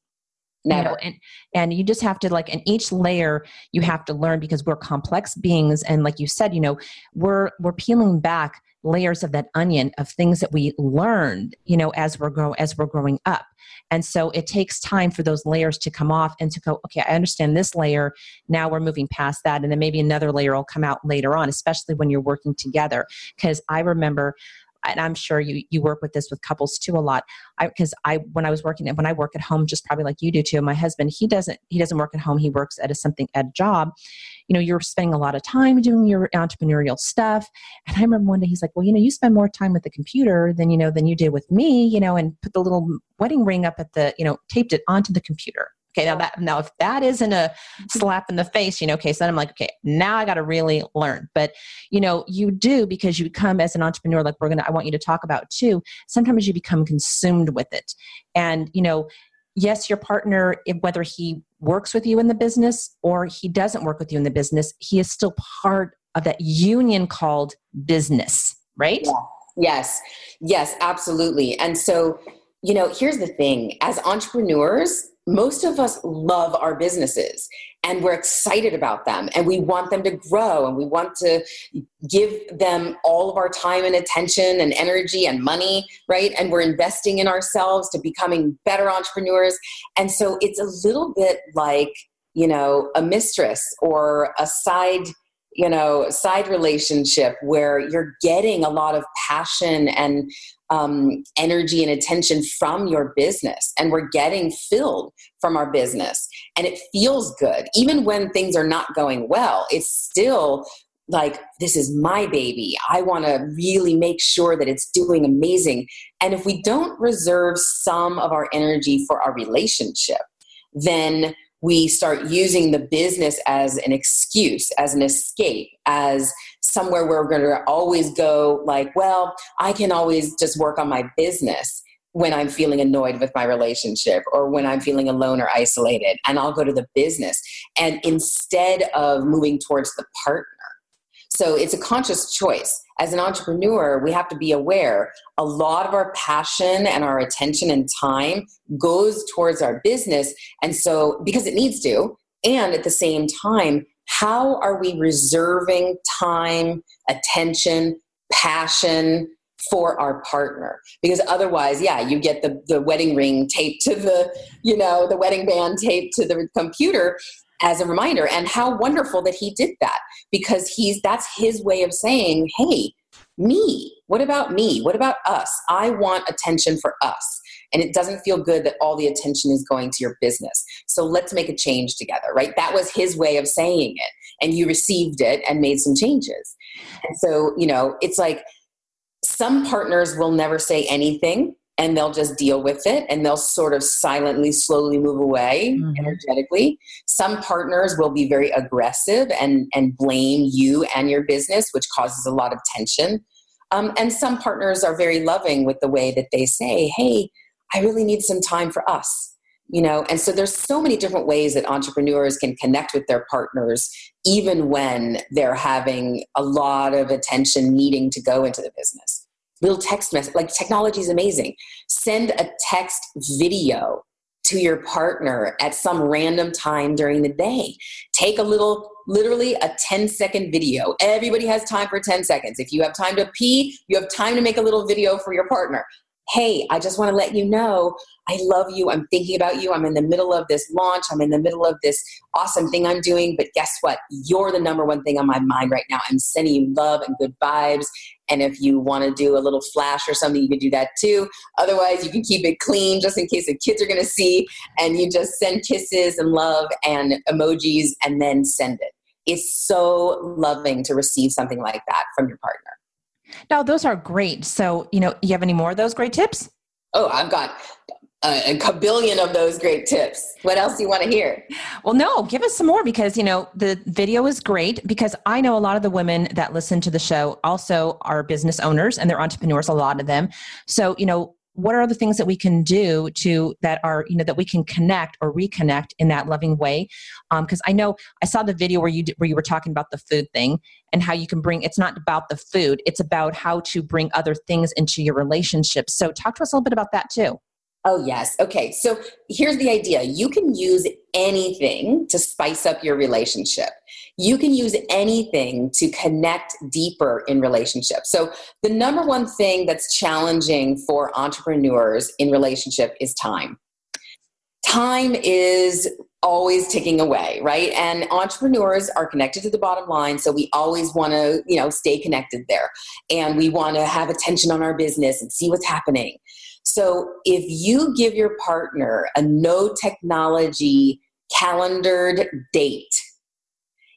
Never. You know, and and you just have to like in each layer you have to learn because we're complex beings and like you said you know we're we're peeling back layers of that onion of things that we learned you know as we're grow as we're growing up. And so it takes time for those layers to come off and to go okay i understand this layer. Now we're moving past that. And then maybe another layer will come out later on especially when you're working together. Because i remember and I'm sure you you work with this with couples too a lot. Because I, I, when I was working when I work at home, just probably like you do too. My husband he doesn't he doesn't work at home. He works at a something at a job. You know, you're spending a lot of time doing your entrepreneurial stuff. And I remember one day he's like, well, you know, you spend more time with the computer than you know than you did with me. You know, and put the little wedding ring up at the you know taped it onto the computer. Okay, now that now if that isn't a mm-hmm. slap in the face, you know, okay, so then I'm like, okay, now I got to really learn. But you know, you do because you come as an entrepreneur, like we're gonna, I want you to talk about too. Sometimes you become consumed with it, and you know, yes, your partner, whether he works with you in the business or he doesn't work with you in the business, he is still part of that union called business, right? Yeah. Yes, yes, absolutely. And so, you know, here's the thing: as entrepreneurs most of us love our businesses and we're excited about them and we want them to grow and we want to give them all of our time and attention and energy and money right? And we're investing in ourselves to becoming better entrepreneurs. And so it's a little bit like you know a mistress or a side you know side relationship where you're getting a lot of passion and um, energy and attention from your business and we're getting filled from our business and it feels good. Even when things are not going well it's still like this is my baby. I want to really make sure that it's doing amazing. And if we don't reserve some of our energy for our relationship then we start using the business as an excuse as an escape as somewhere where we're going to always go like, well, I can always just work on my business when I'm feeling annoyed with my relationship or when I'm feeling alone or isolated, and I'll go to the business. And instead of moving towards the partner, so it's a conscious choice. As an entrepreneur, we have to be aware a lot of our passion and our attention and time goes towards our business. And so, because it needs to, and at the same time, how are we reserving time, attention, passion, for our partner because otherwise yeah you get the, the wedding ring taped to the you know the wedding band taped to the computer as a reminder. And how wonderful that he did that because he's that's his way of saying hey me what about me? What about us? I want attention for us. And it doesn't feel good that all the attention is going to your business. So let's make a change together right? That was his way of saying it. And you received it and made some changes. And so you know it's like some partners will never say anything and they'll just deal with it and they'll sort of silently slowly move away mm-hmm. energetically. Some partners will be very aggressive and and blame you and your business which causes a lot of tension. Um, and some partners are very loving with the way that they say hey i really need some time for us you know? And so there's so many different ways that entrepreneurs can connect with their partners even when they're having a lot of attention needing to go into the business little text message like technology is amazing. Send a text video to your partner at some random time during the day. Take a little literally a 10 second video. Everybody has time for 10 seconds. If you have time to pee you have time to make a little video for your partner hey, I just want to let you know I love you. I'm thinking about you. I'm in the middle of this launch. I'm in the middle of this awesome thing I'm doing. But guess what? You're the number one thing on my mind right now. I'm sending you love and good vibes. And if you want to do a little flash or something, you can do that too. Otherwise, you can keep it clean just in case the kids are going to see. And you just send kisses and love and emojis and then send it. It's so loving to receive something like that from your partner. Now, those are great. So, you know, you have any more of those great tips? Oh, I've got uh, a, a billion of those great tips. What else do you want to hear? Well, no, give us some more because, you know, the video is great because I know a lot of the women that listen to the show also are business owners and they're entrepreneurs, a lot of them. So, you know, what are the things that we can do to that are you know that we can connect or reconnect in that loving way because um, i know i saw the video where you did, where you were talking about the food thing and how you can bring it's not about the food it's about how to bring other things into your relationship so talk to us a little bit about that too Oh, yes. Okay. So here's the idea you can use anything to spice up your relationship. You can use anything to connect deeper in relationships. So, the number one thing that's challenging for entrepreneurs in relationship is time. Time is always ticking away, right? And entrepreneurs are connected to the bottom line, so we always want to, you know, stay connected there. And we want to have attention on our business and see what's happening. So if you give your partner a no technology calendared date,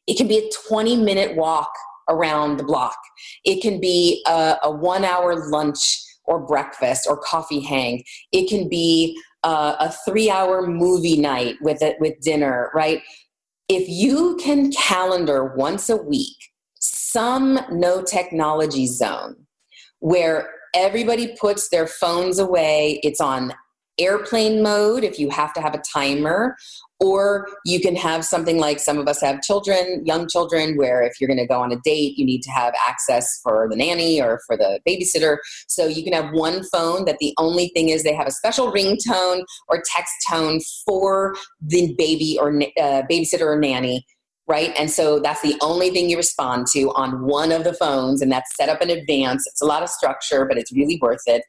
it can be a 20 minute walk around the block. It can be a, a one hour lunch or breakfast or coffee hang. It can be uh, a three hour movie night with it with dinner, right? If you can calendar once a week some no technology zone where everybody puts their phones away. It's on airplane mode if you have to have a timer or you can have something like some of us have children young children where if you're going to go on a date you need to have access for the nanny or for the babysitter so you can have one phone that the only thing is they have a special ringtone or text tone for the baby or uh, babysitter or nanny right? And so that's the only thing you respond to on one of the phones, and that's set up in advance. It's a lot of structure, but it's really worth it.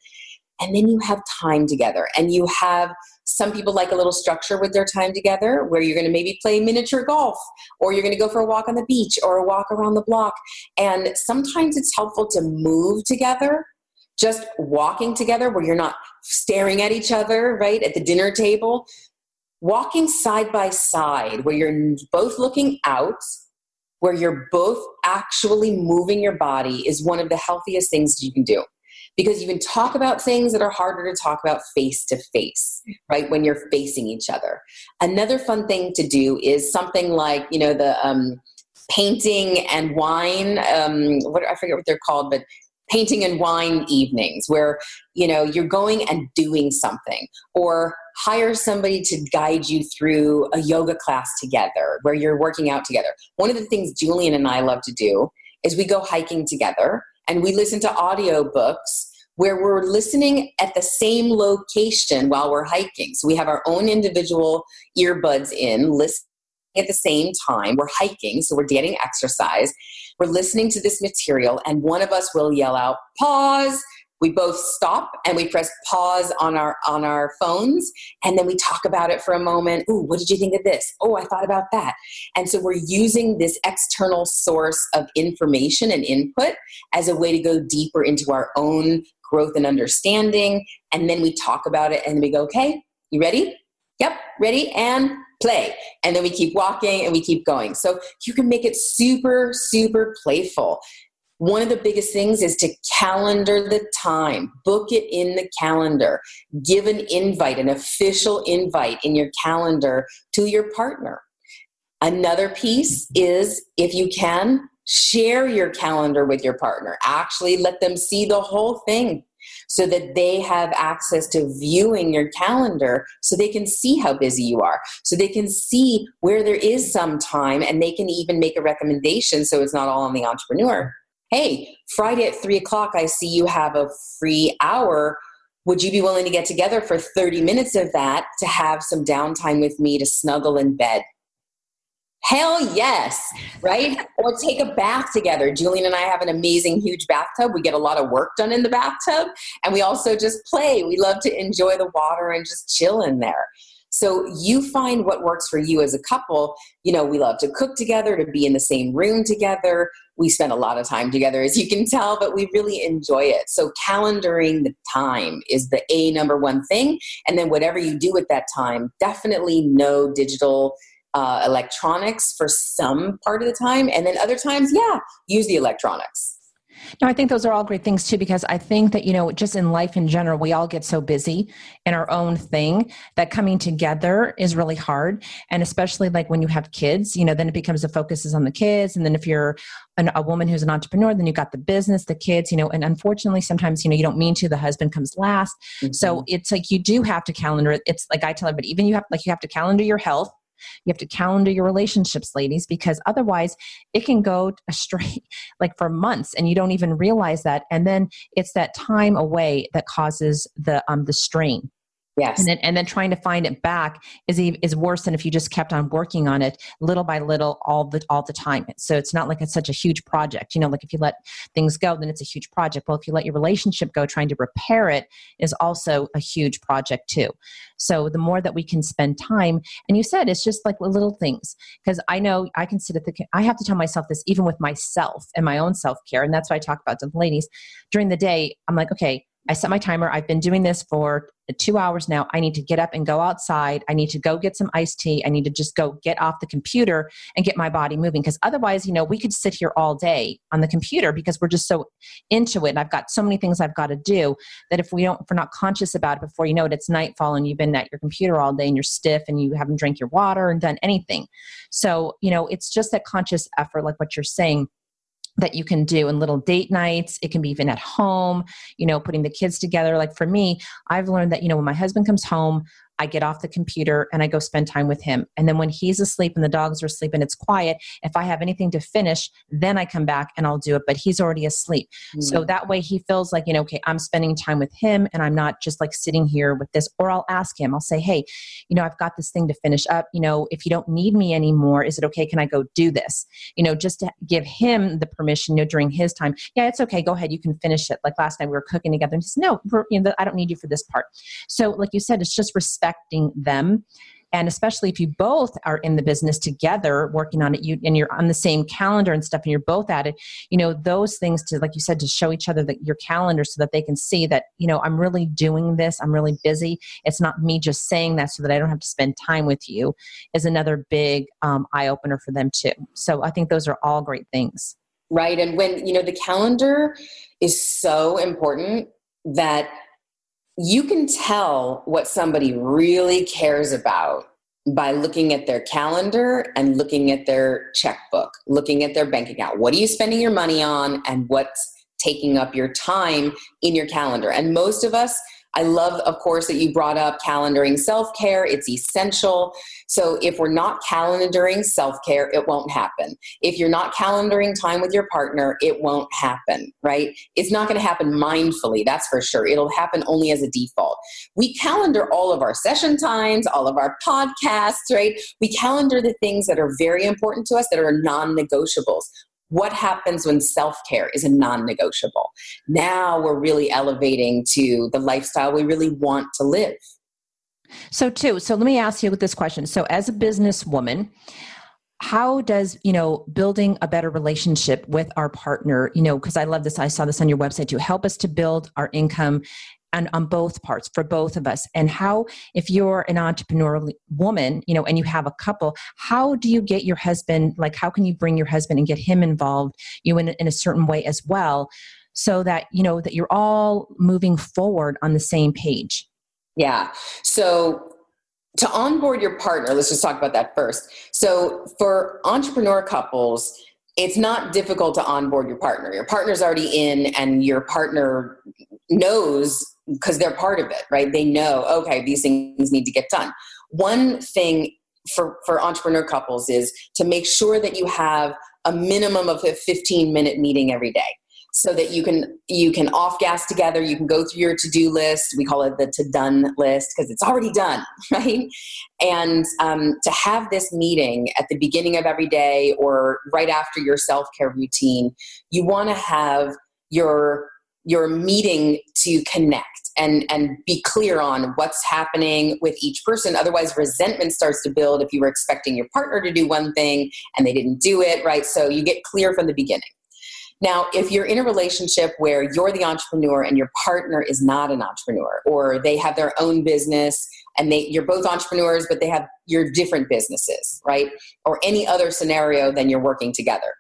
And then you have time together, and you have some people like a little structure with their time together where you're going to maybe play miniature golf or you're going to go for a walk on the beach or a walk around the block. And sometimes it's helpful to move together just walking together where you're not staring at each other, right, at the dinner table, walking side by side where you're both looking out where you're both actually moving your body is one of the healthiest things you can do because you can talk about things that are harder to talk about face to face right when you're facing each other. Another fun thing to do is something like you know the um, painting and wine. Um, what I forget what they're called, but painting and wine evenings where you know you're going and doing something. Or hire somebody to guide you through a yoga class together where you're working out together. One of the things julian and i love to do is we go hiking together and we listen to audiobooks where we're listening at the same location while we're hiking. So we have our own individual earbuds in, listening at the same time. We're hiking, so we're getting exercise. We're listening to this material, and one of us will yell out, pause, we both stop and we press pause on our on our phones and then we talk about it for a moment. Ooh what did you think of this? Oh i thought about that. And so we're using this external source of information and input as a way to go deeper into our own growth and understanding. And then we talk about it and we go okay you ready? Yep ready and play. And then we keep walking and we keep going. So you can make it super super playful one of the biggest things is to calendar the time, book it in the calendar, give an invite, an official invite in your calendar to your partner. Another piece is if you can, share your calendar with your partner. Actually, let them see the whole thing so that they have access to viewing your calendar so they can see how busy you are, so they can see where there is some time and they can even make a recommendation so it's not all on the entrepreneur hey, Friday at three o'clock, I see you have a free hour. Would you be willing to get together for 30 minutes of that to have some downtime with me to snuggle in bed? Hell yes, right? or take a bath together. Julian and I have an amazing, huge bathtub. We get a lot of work done in the bathtub, and we also just play. We love to enjoy the water and just chill in there. So you find what works for you as a couple. You know, we love to cook together, to be in the same room together. We spend a lot of time together, as you can tell, but we really enjoy it. So calendaring the time is the A number one thing. And then whatever you do at that time, definitely no digital uh, electronics for some part of the time. And then other times, yeah, use the electronics. No, I think those are all great things too, because I think that, you know, just in life in general, we all get so busy in our own thing that coming together is really hard. And especially like when you have kids, you know, then it becomes the focus is on the kids. And then if you're an, a woman who's an entrepreneur, then you got the business, the kids, you know, and unfortunately sometimes, you know, you don't mean to, the husband comes last. Mm-hmm. So it's like you do have to calendar it. It's like I tell everybody, even you have like you have to calendar your health you have to calendar your relationships, ladies, because otherwise it can go astray like for months and you don't even realize that. And then it's that time away that causes the um the strain. Yes. And then, and then trying to find it back is is worse than if you just kept on working on it little by little all the all the time. So it's not like it's such a huge project. You know, like if you let things go, then it's a huge project. Well, if you let your relationship go, trying to repair it is also a huge project too. So the more that we can spend time, and you said it's just like little things. Because I know I can sit at the, I have to tell myself this even with myself and my own self care, and that's why I talk about the ladies during the day. I'm like, okay, I set my timer. I've been doing this for two hours now. I need to get up and go outside. I need to go get some iced tea. I need to just go get off the computer and get my body moving. Because otherwise, you know, we could sit here all day on the computer because we're just so into it. And I've got so many things I've got to do that if we don't, if we're not conscious about it before you know it, it's nightfall and you've been at your computer all day and you're stiff and you haven't drank your water and done anything. So, you know, it's just that conscious effort, like what you're saying that you can do in little date nights. It can be even at home, you know, putting the kids together. Like for me, I've learned that, you know, when my husband comes home, I get off the computer and I go spend time with him. And then when he's asleep and the dogs are asleep and it's quiet, if I have anything to finish, then I come back and I'll do it. But he's already asleep. Mm-hmm. So that way he feels like, you know, okay, I'm spending time with him and I'm not just like sitting here with this. Or I'll ask him, I'll say, hey, you know, I've got this thing to finish up. You know, if you don't need me anymore, is it okay? Can I go do this? You know, just to give him the permission, you know, during his time. Yeah, it's okay. Go ahead. You can finish it. Like last night we were cooking together and he said, no, you know, I don't need you for this part. So like you said, it's just respect affecting them. And especially if you both are in the business together working on it you and you're on the same calendar and stuff and you're both at it you know those things to like you said to show each other that your calendar so that they can see that you know i'm really doing this i'm really busy. It's not me just saying that so that i don't have to spend time with you is another big um, eye opener for them too. So i think those are all great things. Right and when you know the calendar is so important that you can tell what somebody really cares about by looking at their calendar and looking at their checkbook, looking at their bank account. What are you spending your money on and what's taking up your time in your calendar? And most of us I love, of course, that you brought up calendaring self care. It's essential. So if we're not calendaring self care, it won't happen. If you're not calendaring time with your partner, it won't happen, right? It's not going to happen mindfully, that's for sure. It'll happen only as a default. We calendar all of our session times, all of our podcasts, right? We calendar the things that are very important to us that are non negotiables what happens when self care is a non negotiable? Now we're really elevating to the lifestyle we really want to live. So, too, so let me ask you with this question. So, as a businesswoman, how does you know building a better relationship with our partner you know because i love this i saw this on your website to help us to build our income and on both parts for both of us. And how if you're an entrepreneurial woman you know and you have a couple how do you get your husband like how can you bring your husband and get him involved you in, in a certain way as well so that you know that you're all moving forward on the same page? Yeah. So to onboard your partner let's just talk about that first. So for entrepreneur couples it's not difficult to onboard your partner. Your partner's already in, and your partner knows because they're part of it, right? They know, okay, these things need to get done. One thing for, for entrepreneur couples is to make sure that you have a minimum of a 15 minute meeting every day so that you can you can off gas together. You can go through your to-do list. We call it the to done list because it's already done right? And um, to have this meeting at the beginning of every day or right after your self-care routine you want to have your your meeting to connect and and be clear on what's happening with each person. Otherwise resentment starts to build if you were expecting your partner to do one thing and they didn't do it right? So you get clear from the beginning now if you're in a relationship where you're the entrepreneur and your partner is not an entrepreneur or they have their own business and they you're both entrepreneurs but they have your different businesses right or any other scenario then you're working together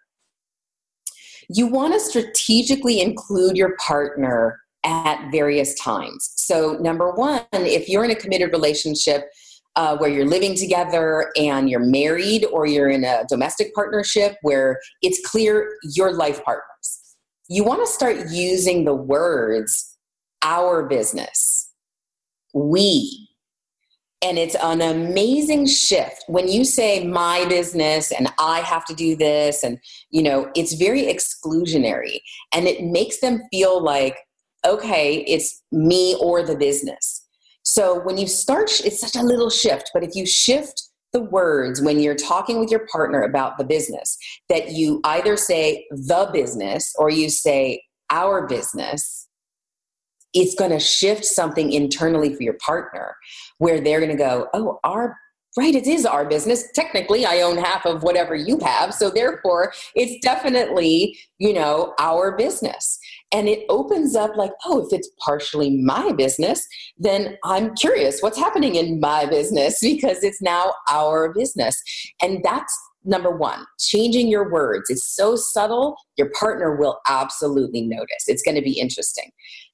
you want to strategically include your partner at various times. So, number one, if you're in a committed relationship uh, where you're living together and you're married, or you're in a domestic partnership where it's clear you're life partners, you want to start using the words our business, we, and it's an amazing shift. When you say my business and i have to do this and you know it's very exclusionary. And it makes them feel like okay it's me or the business so when you start it's such a little shift but if you shift the words when you're talking with your partner about the business that you either say the business or you say our business it's going to shift something internally for your partner where they're going to go, oh, our right it is our business. Technically i own half of whatever you have so therefore it's definitely you know our business and it opens up like oh if it's partially my business then i'm curious what's happening in my business because it's now our business and that's number one, changing your words. It's so subtle, your partner will absolutely notice. It's going to be interesting.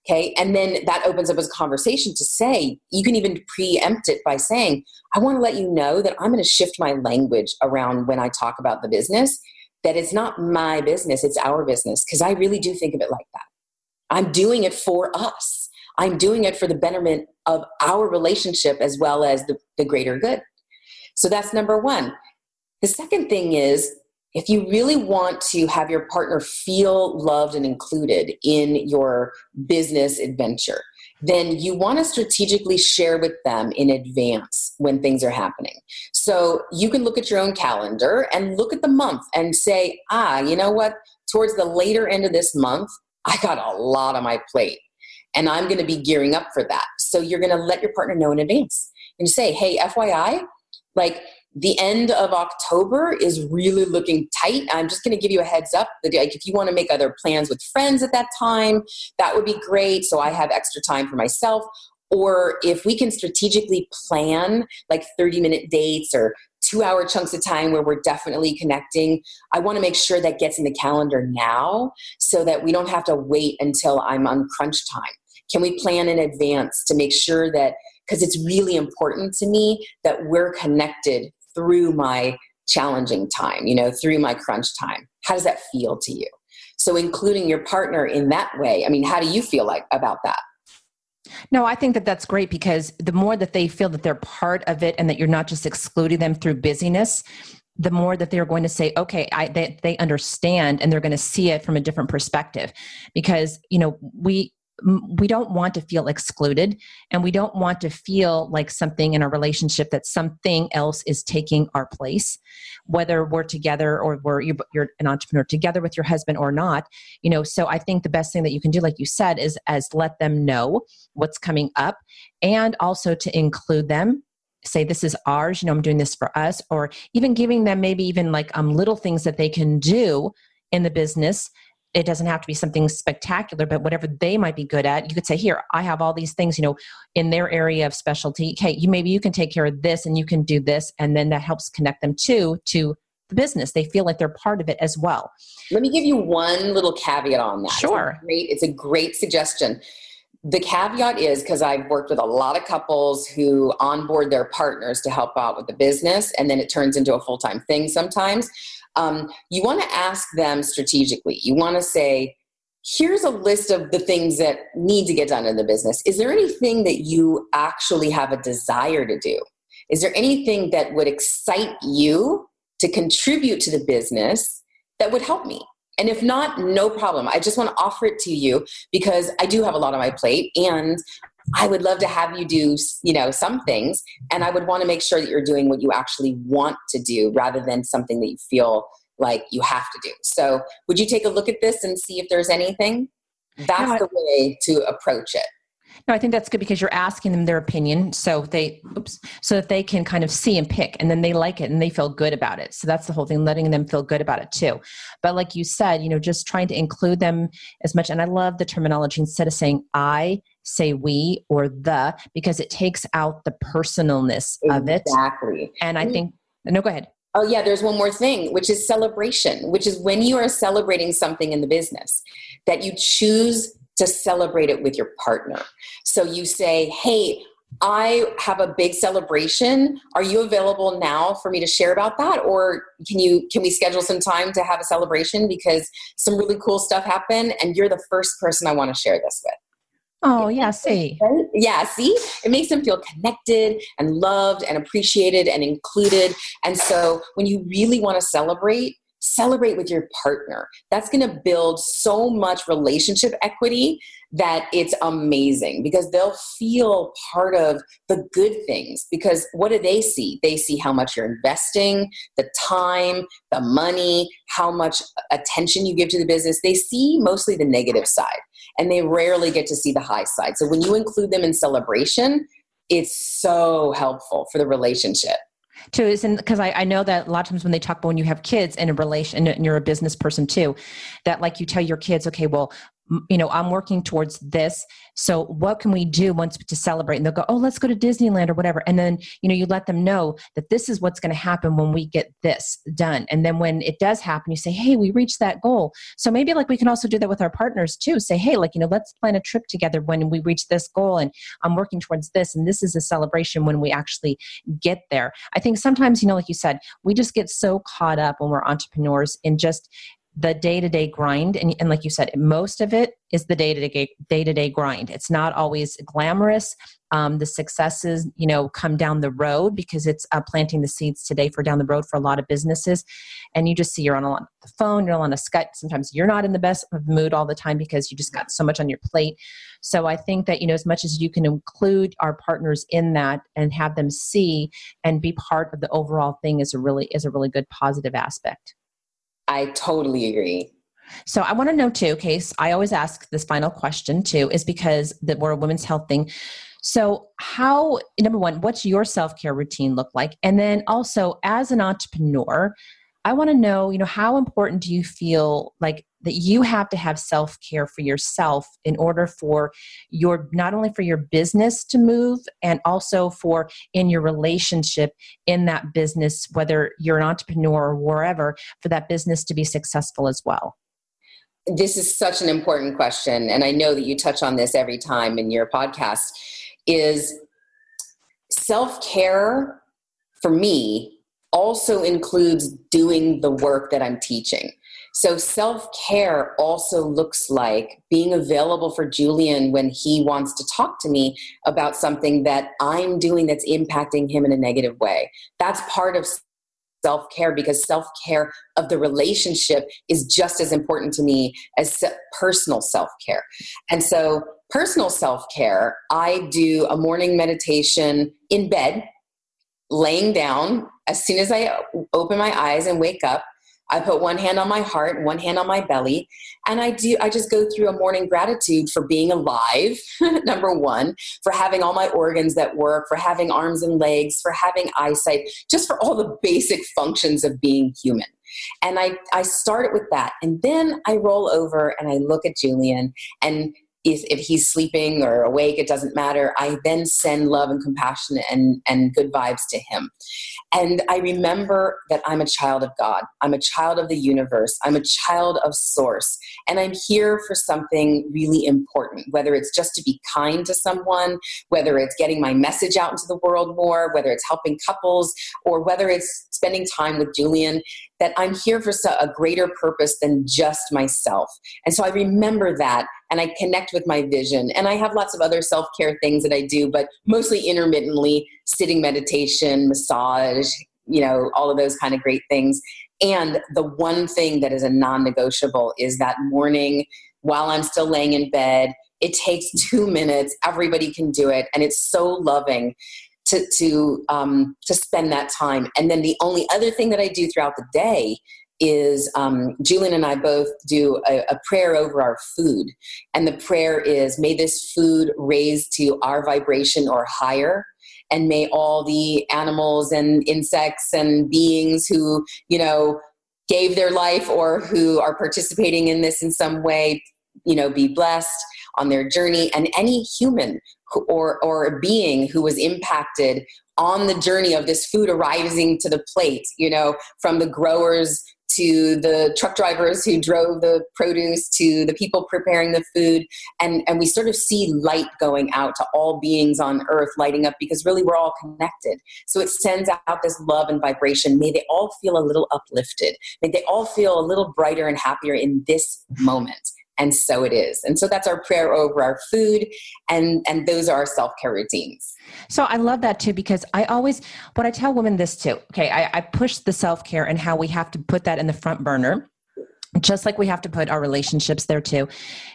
Okay. And then that opens up as a conversation to say, you can even preempt it by saying, I want to let you know that I'm going to shift my language around when I talk about the business, that it's not my business, it's our business. Because I really do think of it like that. I'm doing it for us. I'm doing it for the betterment of our relationship as well as the, the greater good. So that's number one. The second thing is if you really want to have your partner feel loved and included in your business adventure, then you want to strategically share with them in advance when things are happening. So you can look at your own calendar and look at the month and say, ah, you know what? Towards the later end of this month, I got a lot on my plate and I'm going to be gearing up for that. So you're going to let your partner know in advance and say, hey, FYI, like the end of October is really looking tight. I'm just going to give you a heads up. Like if you want to make other plans with friends at that time, that would be great. So I have extra time for myself. Or if we can strategically plan like 30 minute dates or two hour chunks of time where we're definitely connecting, I want to make sure that gets in the calendar now so that we don't have to wait until I'm on crunch time. Can we plan in advance to make sure that because it's really important to me that we're connected through my challenging time, you know, through my crunch time. How does that feel to you? So including your partner in that way, I mean, how do you feel like about that? No, I think that that's great because the more that they feel that they're part of it and that you're not just excluding them through busyness, the more that they're going to say, okay, I, they, they understand and they're going to see it from a different perspective. Because, you know, we, we don't want to feel excluded and we don't want to feel like something in a relationship that something else is taking our place. Whether we're together or we're you're an entrepreneur together with your husband or not you know so i think the best thing that you can do like you said is as let them know what's coming up and also to include them say this is ours you know i'm doing this for us or even giving them maybe even like um, little things that they can do in the business it doesn't have to be something spectacular but whatever they might be good at you could say here i have all these things you know in their area of specialty. Okay you maybe you can take care of this and you can do this and then that helps connect them to to the business. They feel like they're part of it as well. Let me give you one little caveat on that. Sure it's a great, it's a great suggestion. The caveat is because I've worked with a lot of couples who onboard their partners to help out with the business, and then it turns into a full time thing sometimes um, you want to ask them strategically. You want to say, here's a list of the things that need to get done in the business. Is there anything that you actually have a desire to do? Is there anything that would excite you to contribute to the business that would help me? And if not, no problem. I just want to offer it to you because I do have a lot on my plate and I would love to have you do, you know, some things. And I would want to make sure that you're doing what you actually want to do rather than something that you feel like you have to do. So, would you take a look at this and see if there's anything? That's no, the way to approach it. No, I think that's good because you're asking them their opinion, so they, oops, so that they can kind of see and pick, and then they like it and they feel good about it. So that's the whole thing, letting them feel good about it too. But like you said, you know, just trying to include them as much. And I love the terminology instead of saying I, say we or the because it takes out the personalness exactly. of it. Exactly. And I think no, go ahead. Oh, yeah, there's one more thing, which is celebration, which is when you are celebrating something in the business, that you choose to celebrate it with your partner. So you say, hey, I have a big celebration. Are you available now for me to share about that? Or can you can we schedule some time to have a celebration because some really cool stuff happened and you're the first person I want to share this with. Oh, yeah, see. Yeah, see? It makes them feel connected and loved and appreciated and included. And so when you really want to celebrate, celebrate with your partner. That's going to build so much relationship equity that it's amazing because they'll feel part of the good things. Because what do they see? They see how much you're investing, the time, the money, how much attention you give to the business. They see mostly the negative side and they rarely get to see the high side. So when you include them in celebration, it's so helpful for the relationship too is because I, I know that a lot of times when they talk about when you have kids in a relation and you're a business person too that like you tell your kids okay well you know i'm working towards this. So what can we do once to celebrate? And they'll go oh let's go to disneyland or whatever. And then you know you let them know that this is what's going to happen when we get this done. And then when it does happen you say hey we reached that goal. So maybe like we can also do that with our partners too. Say hey like you know let's plan a trip together when we reach this goal and i'm working towards this and this is a celebration when we actually get there. I think sometimes you know like you said we just get so caught up when we're entrepreneurs in just the day-to-day grind and, and like you said most of it is the day-to-day day-to-day grind. It's not always glamorous. Um, the successes you know come down the road because it's uh, planting the seeds today for down the road for a lot of businesses. And you just see you're on, a, the phone you're on a skype. Sometimes you're not in the best of mood all the time because you just got so much on your plate. So i think that you know as much as you can include our partners in that and have them see and be part of the overall thing is a really is a really good positive aspect I totally agree. So I want to know too, Case. I always ask this final question too, is because that we're a women's health thing. So how number one, what's your self-care routine look like? And then also as an entrepreneur, I want to know, you know, how important do you feel like that you have to have self care for yourself in order for your, not only for your business to move and also for in your relationship in that business, whether you're an entrepreneur or wherever, for that business to be successful as well? This is such an important question. And I know that you touch on this every time in your podcast is self care for me also includes doing the work that I'm teaching. So self care also looks like being available for Julian when he wants to talk to me about something that I'm doing that's impacting him in a negative way. That's part of self care because self care of the relationship is just as important to me as personal self care. And so, personal self care, I do a morning meditation in bed, laying down. As soon as I open my eyes and wake up, I put one hand on my heart, one hand on my belly, and I do I just go through a morning gratitude for being alive, number 1, for having all my organs that work, for having arms and legs, for having eyesight, just for all the basic functions of being human. And I, I start it with that. And then I roll over and I look at Julian and if, if he's sleeping or awake, it doesn't matter. I then send love and compassion and, and good vibes to him. And I remember that I'm a child of God. I'm a child of the universe. I'm a child of source. And I'm here for something really important, whether it's just to be kind to someone, whether it's getting my message out into the world more, whether it's helping couples, or whether it's spending time with Julian, that I'm here for a greater purpose than just myself. And so I remember that and I connect with my vision. And I have lots of other self care things that I do, but mostly intermittently sitting meditation, massage, you know, all of those kind of great things. And the one thing that is a non negotiable is that morning while I'm still laying in bed. It takes two minutes. Everybody can do it. And it's so loving to to um, to spend that time. And then the only other thing that I do throughout the day is um, Julian and I both do a, a, prayer over our food, and the prayer is, "May this food raise to our vibration or higher." And may all the animals and insects and beings who, you know, gave their life or who are participating in this in some way, you know, be blessed on their journey. And any human or, or being who was impacted on the journey of this food arriving to the plate, you know, from the growers to the truck drivers who drove the produce to the people preparing the food. And and we sort of see light going out to all beings on earth lighting up because really we're all connected. So it sends out this love and vibration. May they all feel a little uplifted. May they all feel a little brighter and happier in this moment and so it is. And so that's our prayer over our food and and those are our self-care routines. So i love that too because i always what i tell women this too okay i, I push the self-care and how we have to put that in the front burner just like we have to put our relationships there too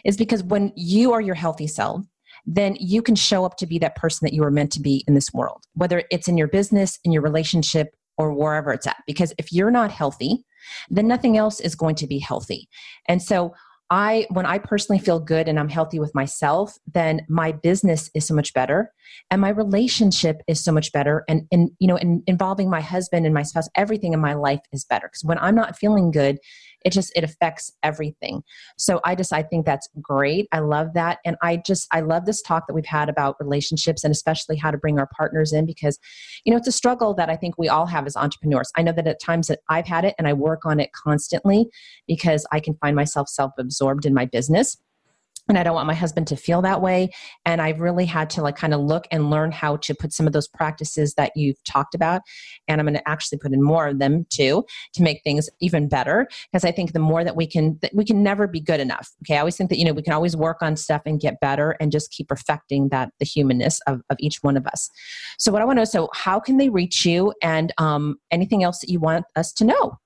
is because when you are your healthy self then you can show up to be that person that you are meant to be in this world whether it's in your business in your relationship or wherever it's at. Because if you're not healthy then nothing else is going to be healthy. And so I when I personally feel good and I'm healthy with myself, then my business is so much better and my relationship is so much better. And and you know in, involving my husband and my spouse everything in my life is better. Because when I'm not feeling good, it just it affects everything. So i just i think that's great. I love that. And i just i love this talk that we've had about relationships and especially how to bring our partners in because you know it's a struggle that i think we all have as entrepreneurs. I know that at times that i've had it and i work on it constantly because i can find myself self-absorbed in my business and I don't want my husband to feel that way. And I've really had to like kind of look and learn how to put some of those practices that you've talked about. And I'm going to actually put in more of them too to make things even better. Because I think the more that we can, that we can never be good enough. Okay. I always think that, you know, we can always work on stuff and get better and just keep perfecting that, the humanness of, of each one of us. So what I want to know, so how can they reach you and um, anything else that you want us to know?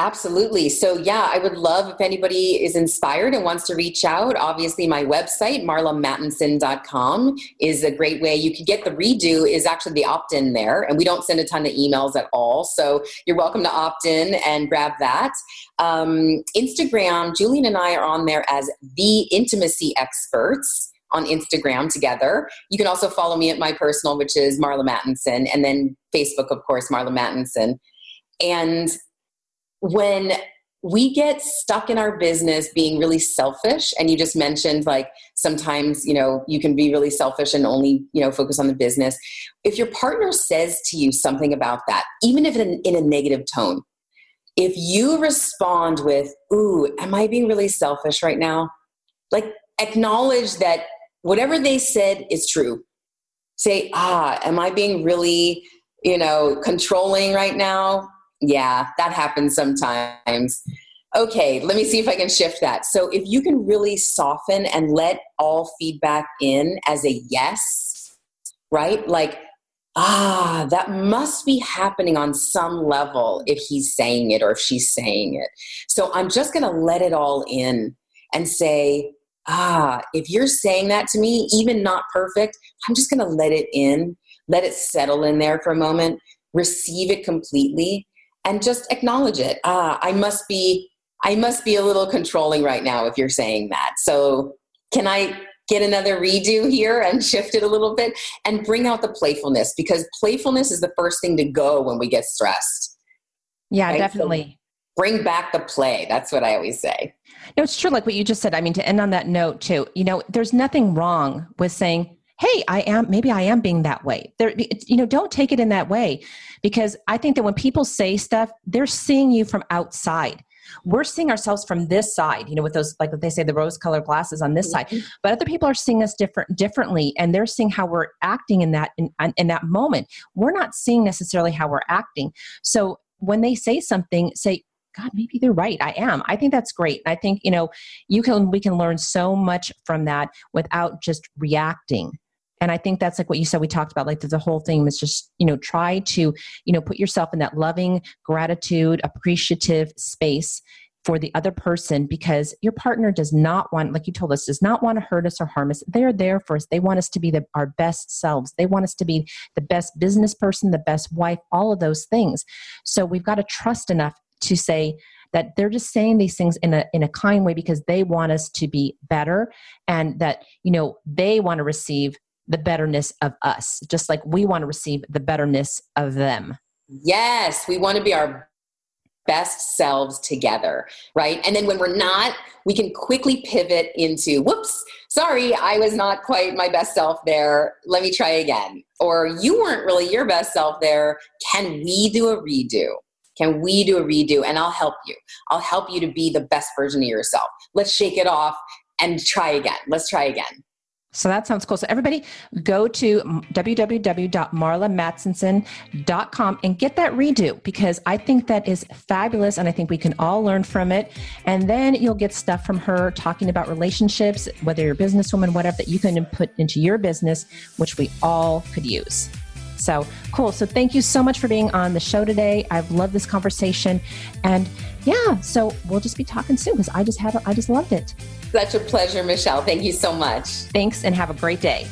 Absolutely. So, yeah, I would love if anybody is inspired and wants to reach out. Obviously, my website, marlamattenson.com, is a great way. You can get the redo, is actually the opt in there, and we don't send a ton of emails at all. So, you're welcome to opt in and grab that. Um, Instagram, Julian and I are on there as the intimacy experts on Instagram together. You can also follow me at my personal, which is Marla Mattenson, and then Facebook, of course, Marla Mattenson. And when we get stuck in our business being really selfish and you just mentioned like sometimes you know you can be really selfish and only you know focus on the business. If your partner says to you something about that even if in, in a negative tone if you respond with ooh am i being really selfish right now? Like acknowledge that whatever they said is true. Say, ah, am I being really, you know, controlling right now? Yeah, that happens sometimes. Okay, let me see if I can shift that. So if you can really soften and let all feedback in as a yes, right? Like, ah, that must be happening on some level if he's saying it or if she's saying it. So I'm just going to let it all in and say, ah, if you're saying that to me, even not perfect, I'm just going to let it in, let it settle in there for a moment, receive it completely, and just acknowledge it. Ah, I must be. I must be a little controlling right now if you're saying that. So, can I get another redo here and shift it a little bit and bring out the playfulness because playfulness is the first thing to go when we get stressed. Yeah, right? definitely. So bring back the play. That's what I always say. No, it's true. Like what you just said. I mean, to end on that note, too, you know, there's nothing wrong with saying, hey i am maybe i am being that way there you know don't take it in that way because i think that when people say stuff they're seeing you from outside we're seeing ourselves from this side you know with those like they say the rose colored glasses on this mm-hmm. side but other people are seeing us different differently and they're seeing how we're acting in that in, in that moment we're not seeing necessarily how we're acting so when they say something say God, maybe they're right. I am. I think that's great. I think, you know, you can, we can learn so much from that without just reacting. And I think that's like what you said, we talked about, like the whole thing was just, you know, try to, you know, put yourself in that loving, gratitude, appreciative space for the other person because your partner does not want, like you told us, does not want to hurt us or harm us. They're there for us. They want us to be the, our best selves. They want us to be the best business person, the best wife, all of those things. So we've got to trust enough to say that they're just saying these things in a in a kind way because they want us to be better and that you know they want to receive the betterness of us just like we want to receive the betterness of them yes we want to be our best selves together right and then when we're not we can quickly pivot into whoops sorry i was not quite my best self there let me try again or you weren't really your best self there can we do a redo can we do a redo? And I'll help you. I'll help you to be the best version of yourself. Let's shake it off and try again. Let's try again. So that sounds cool. So everybody go to www.marlamattenson.com and get that redo because I think that is fabulous and I think we can all learn from it. And then you'll get stuff from her talking about relationships, whether you're a businesswoman, whatever that you can put into your business, which we all could use. So cool. So thank you so much for being on the show today. I've loved this conversation. And yeah, so we'll just be talking soon because I just had I just loved it. Such a pleasure, Michelle. Thank you so much. Thanks and have a great day.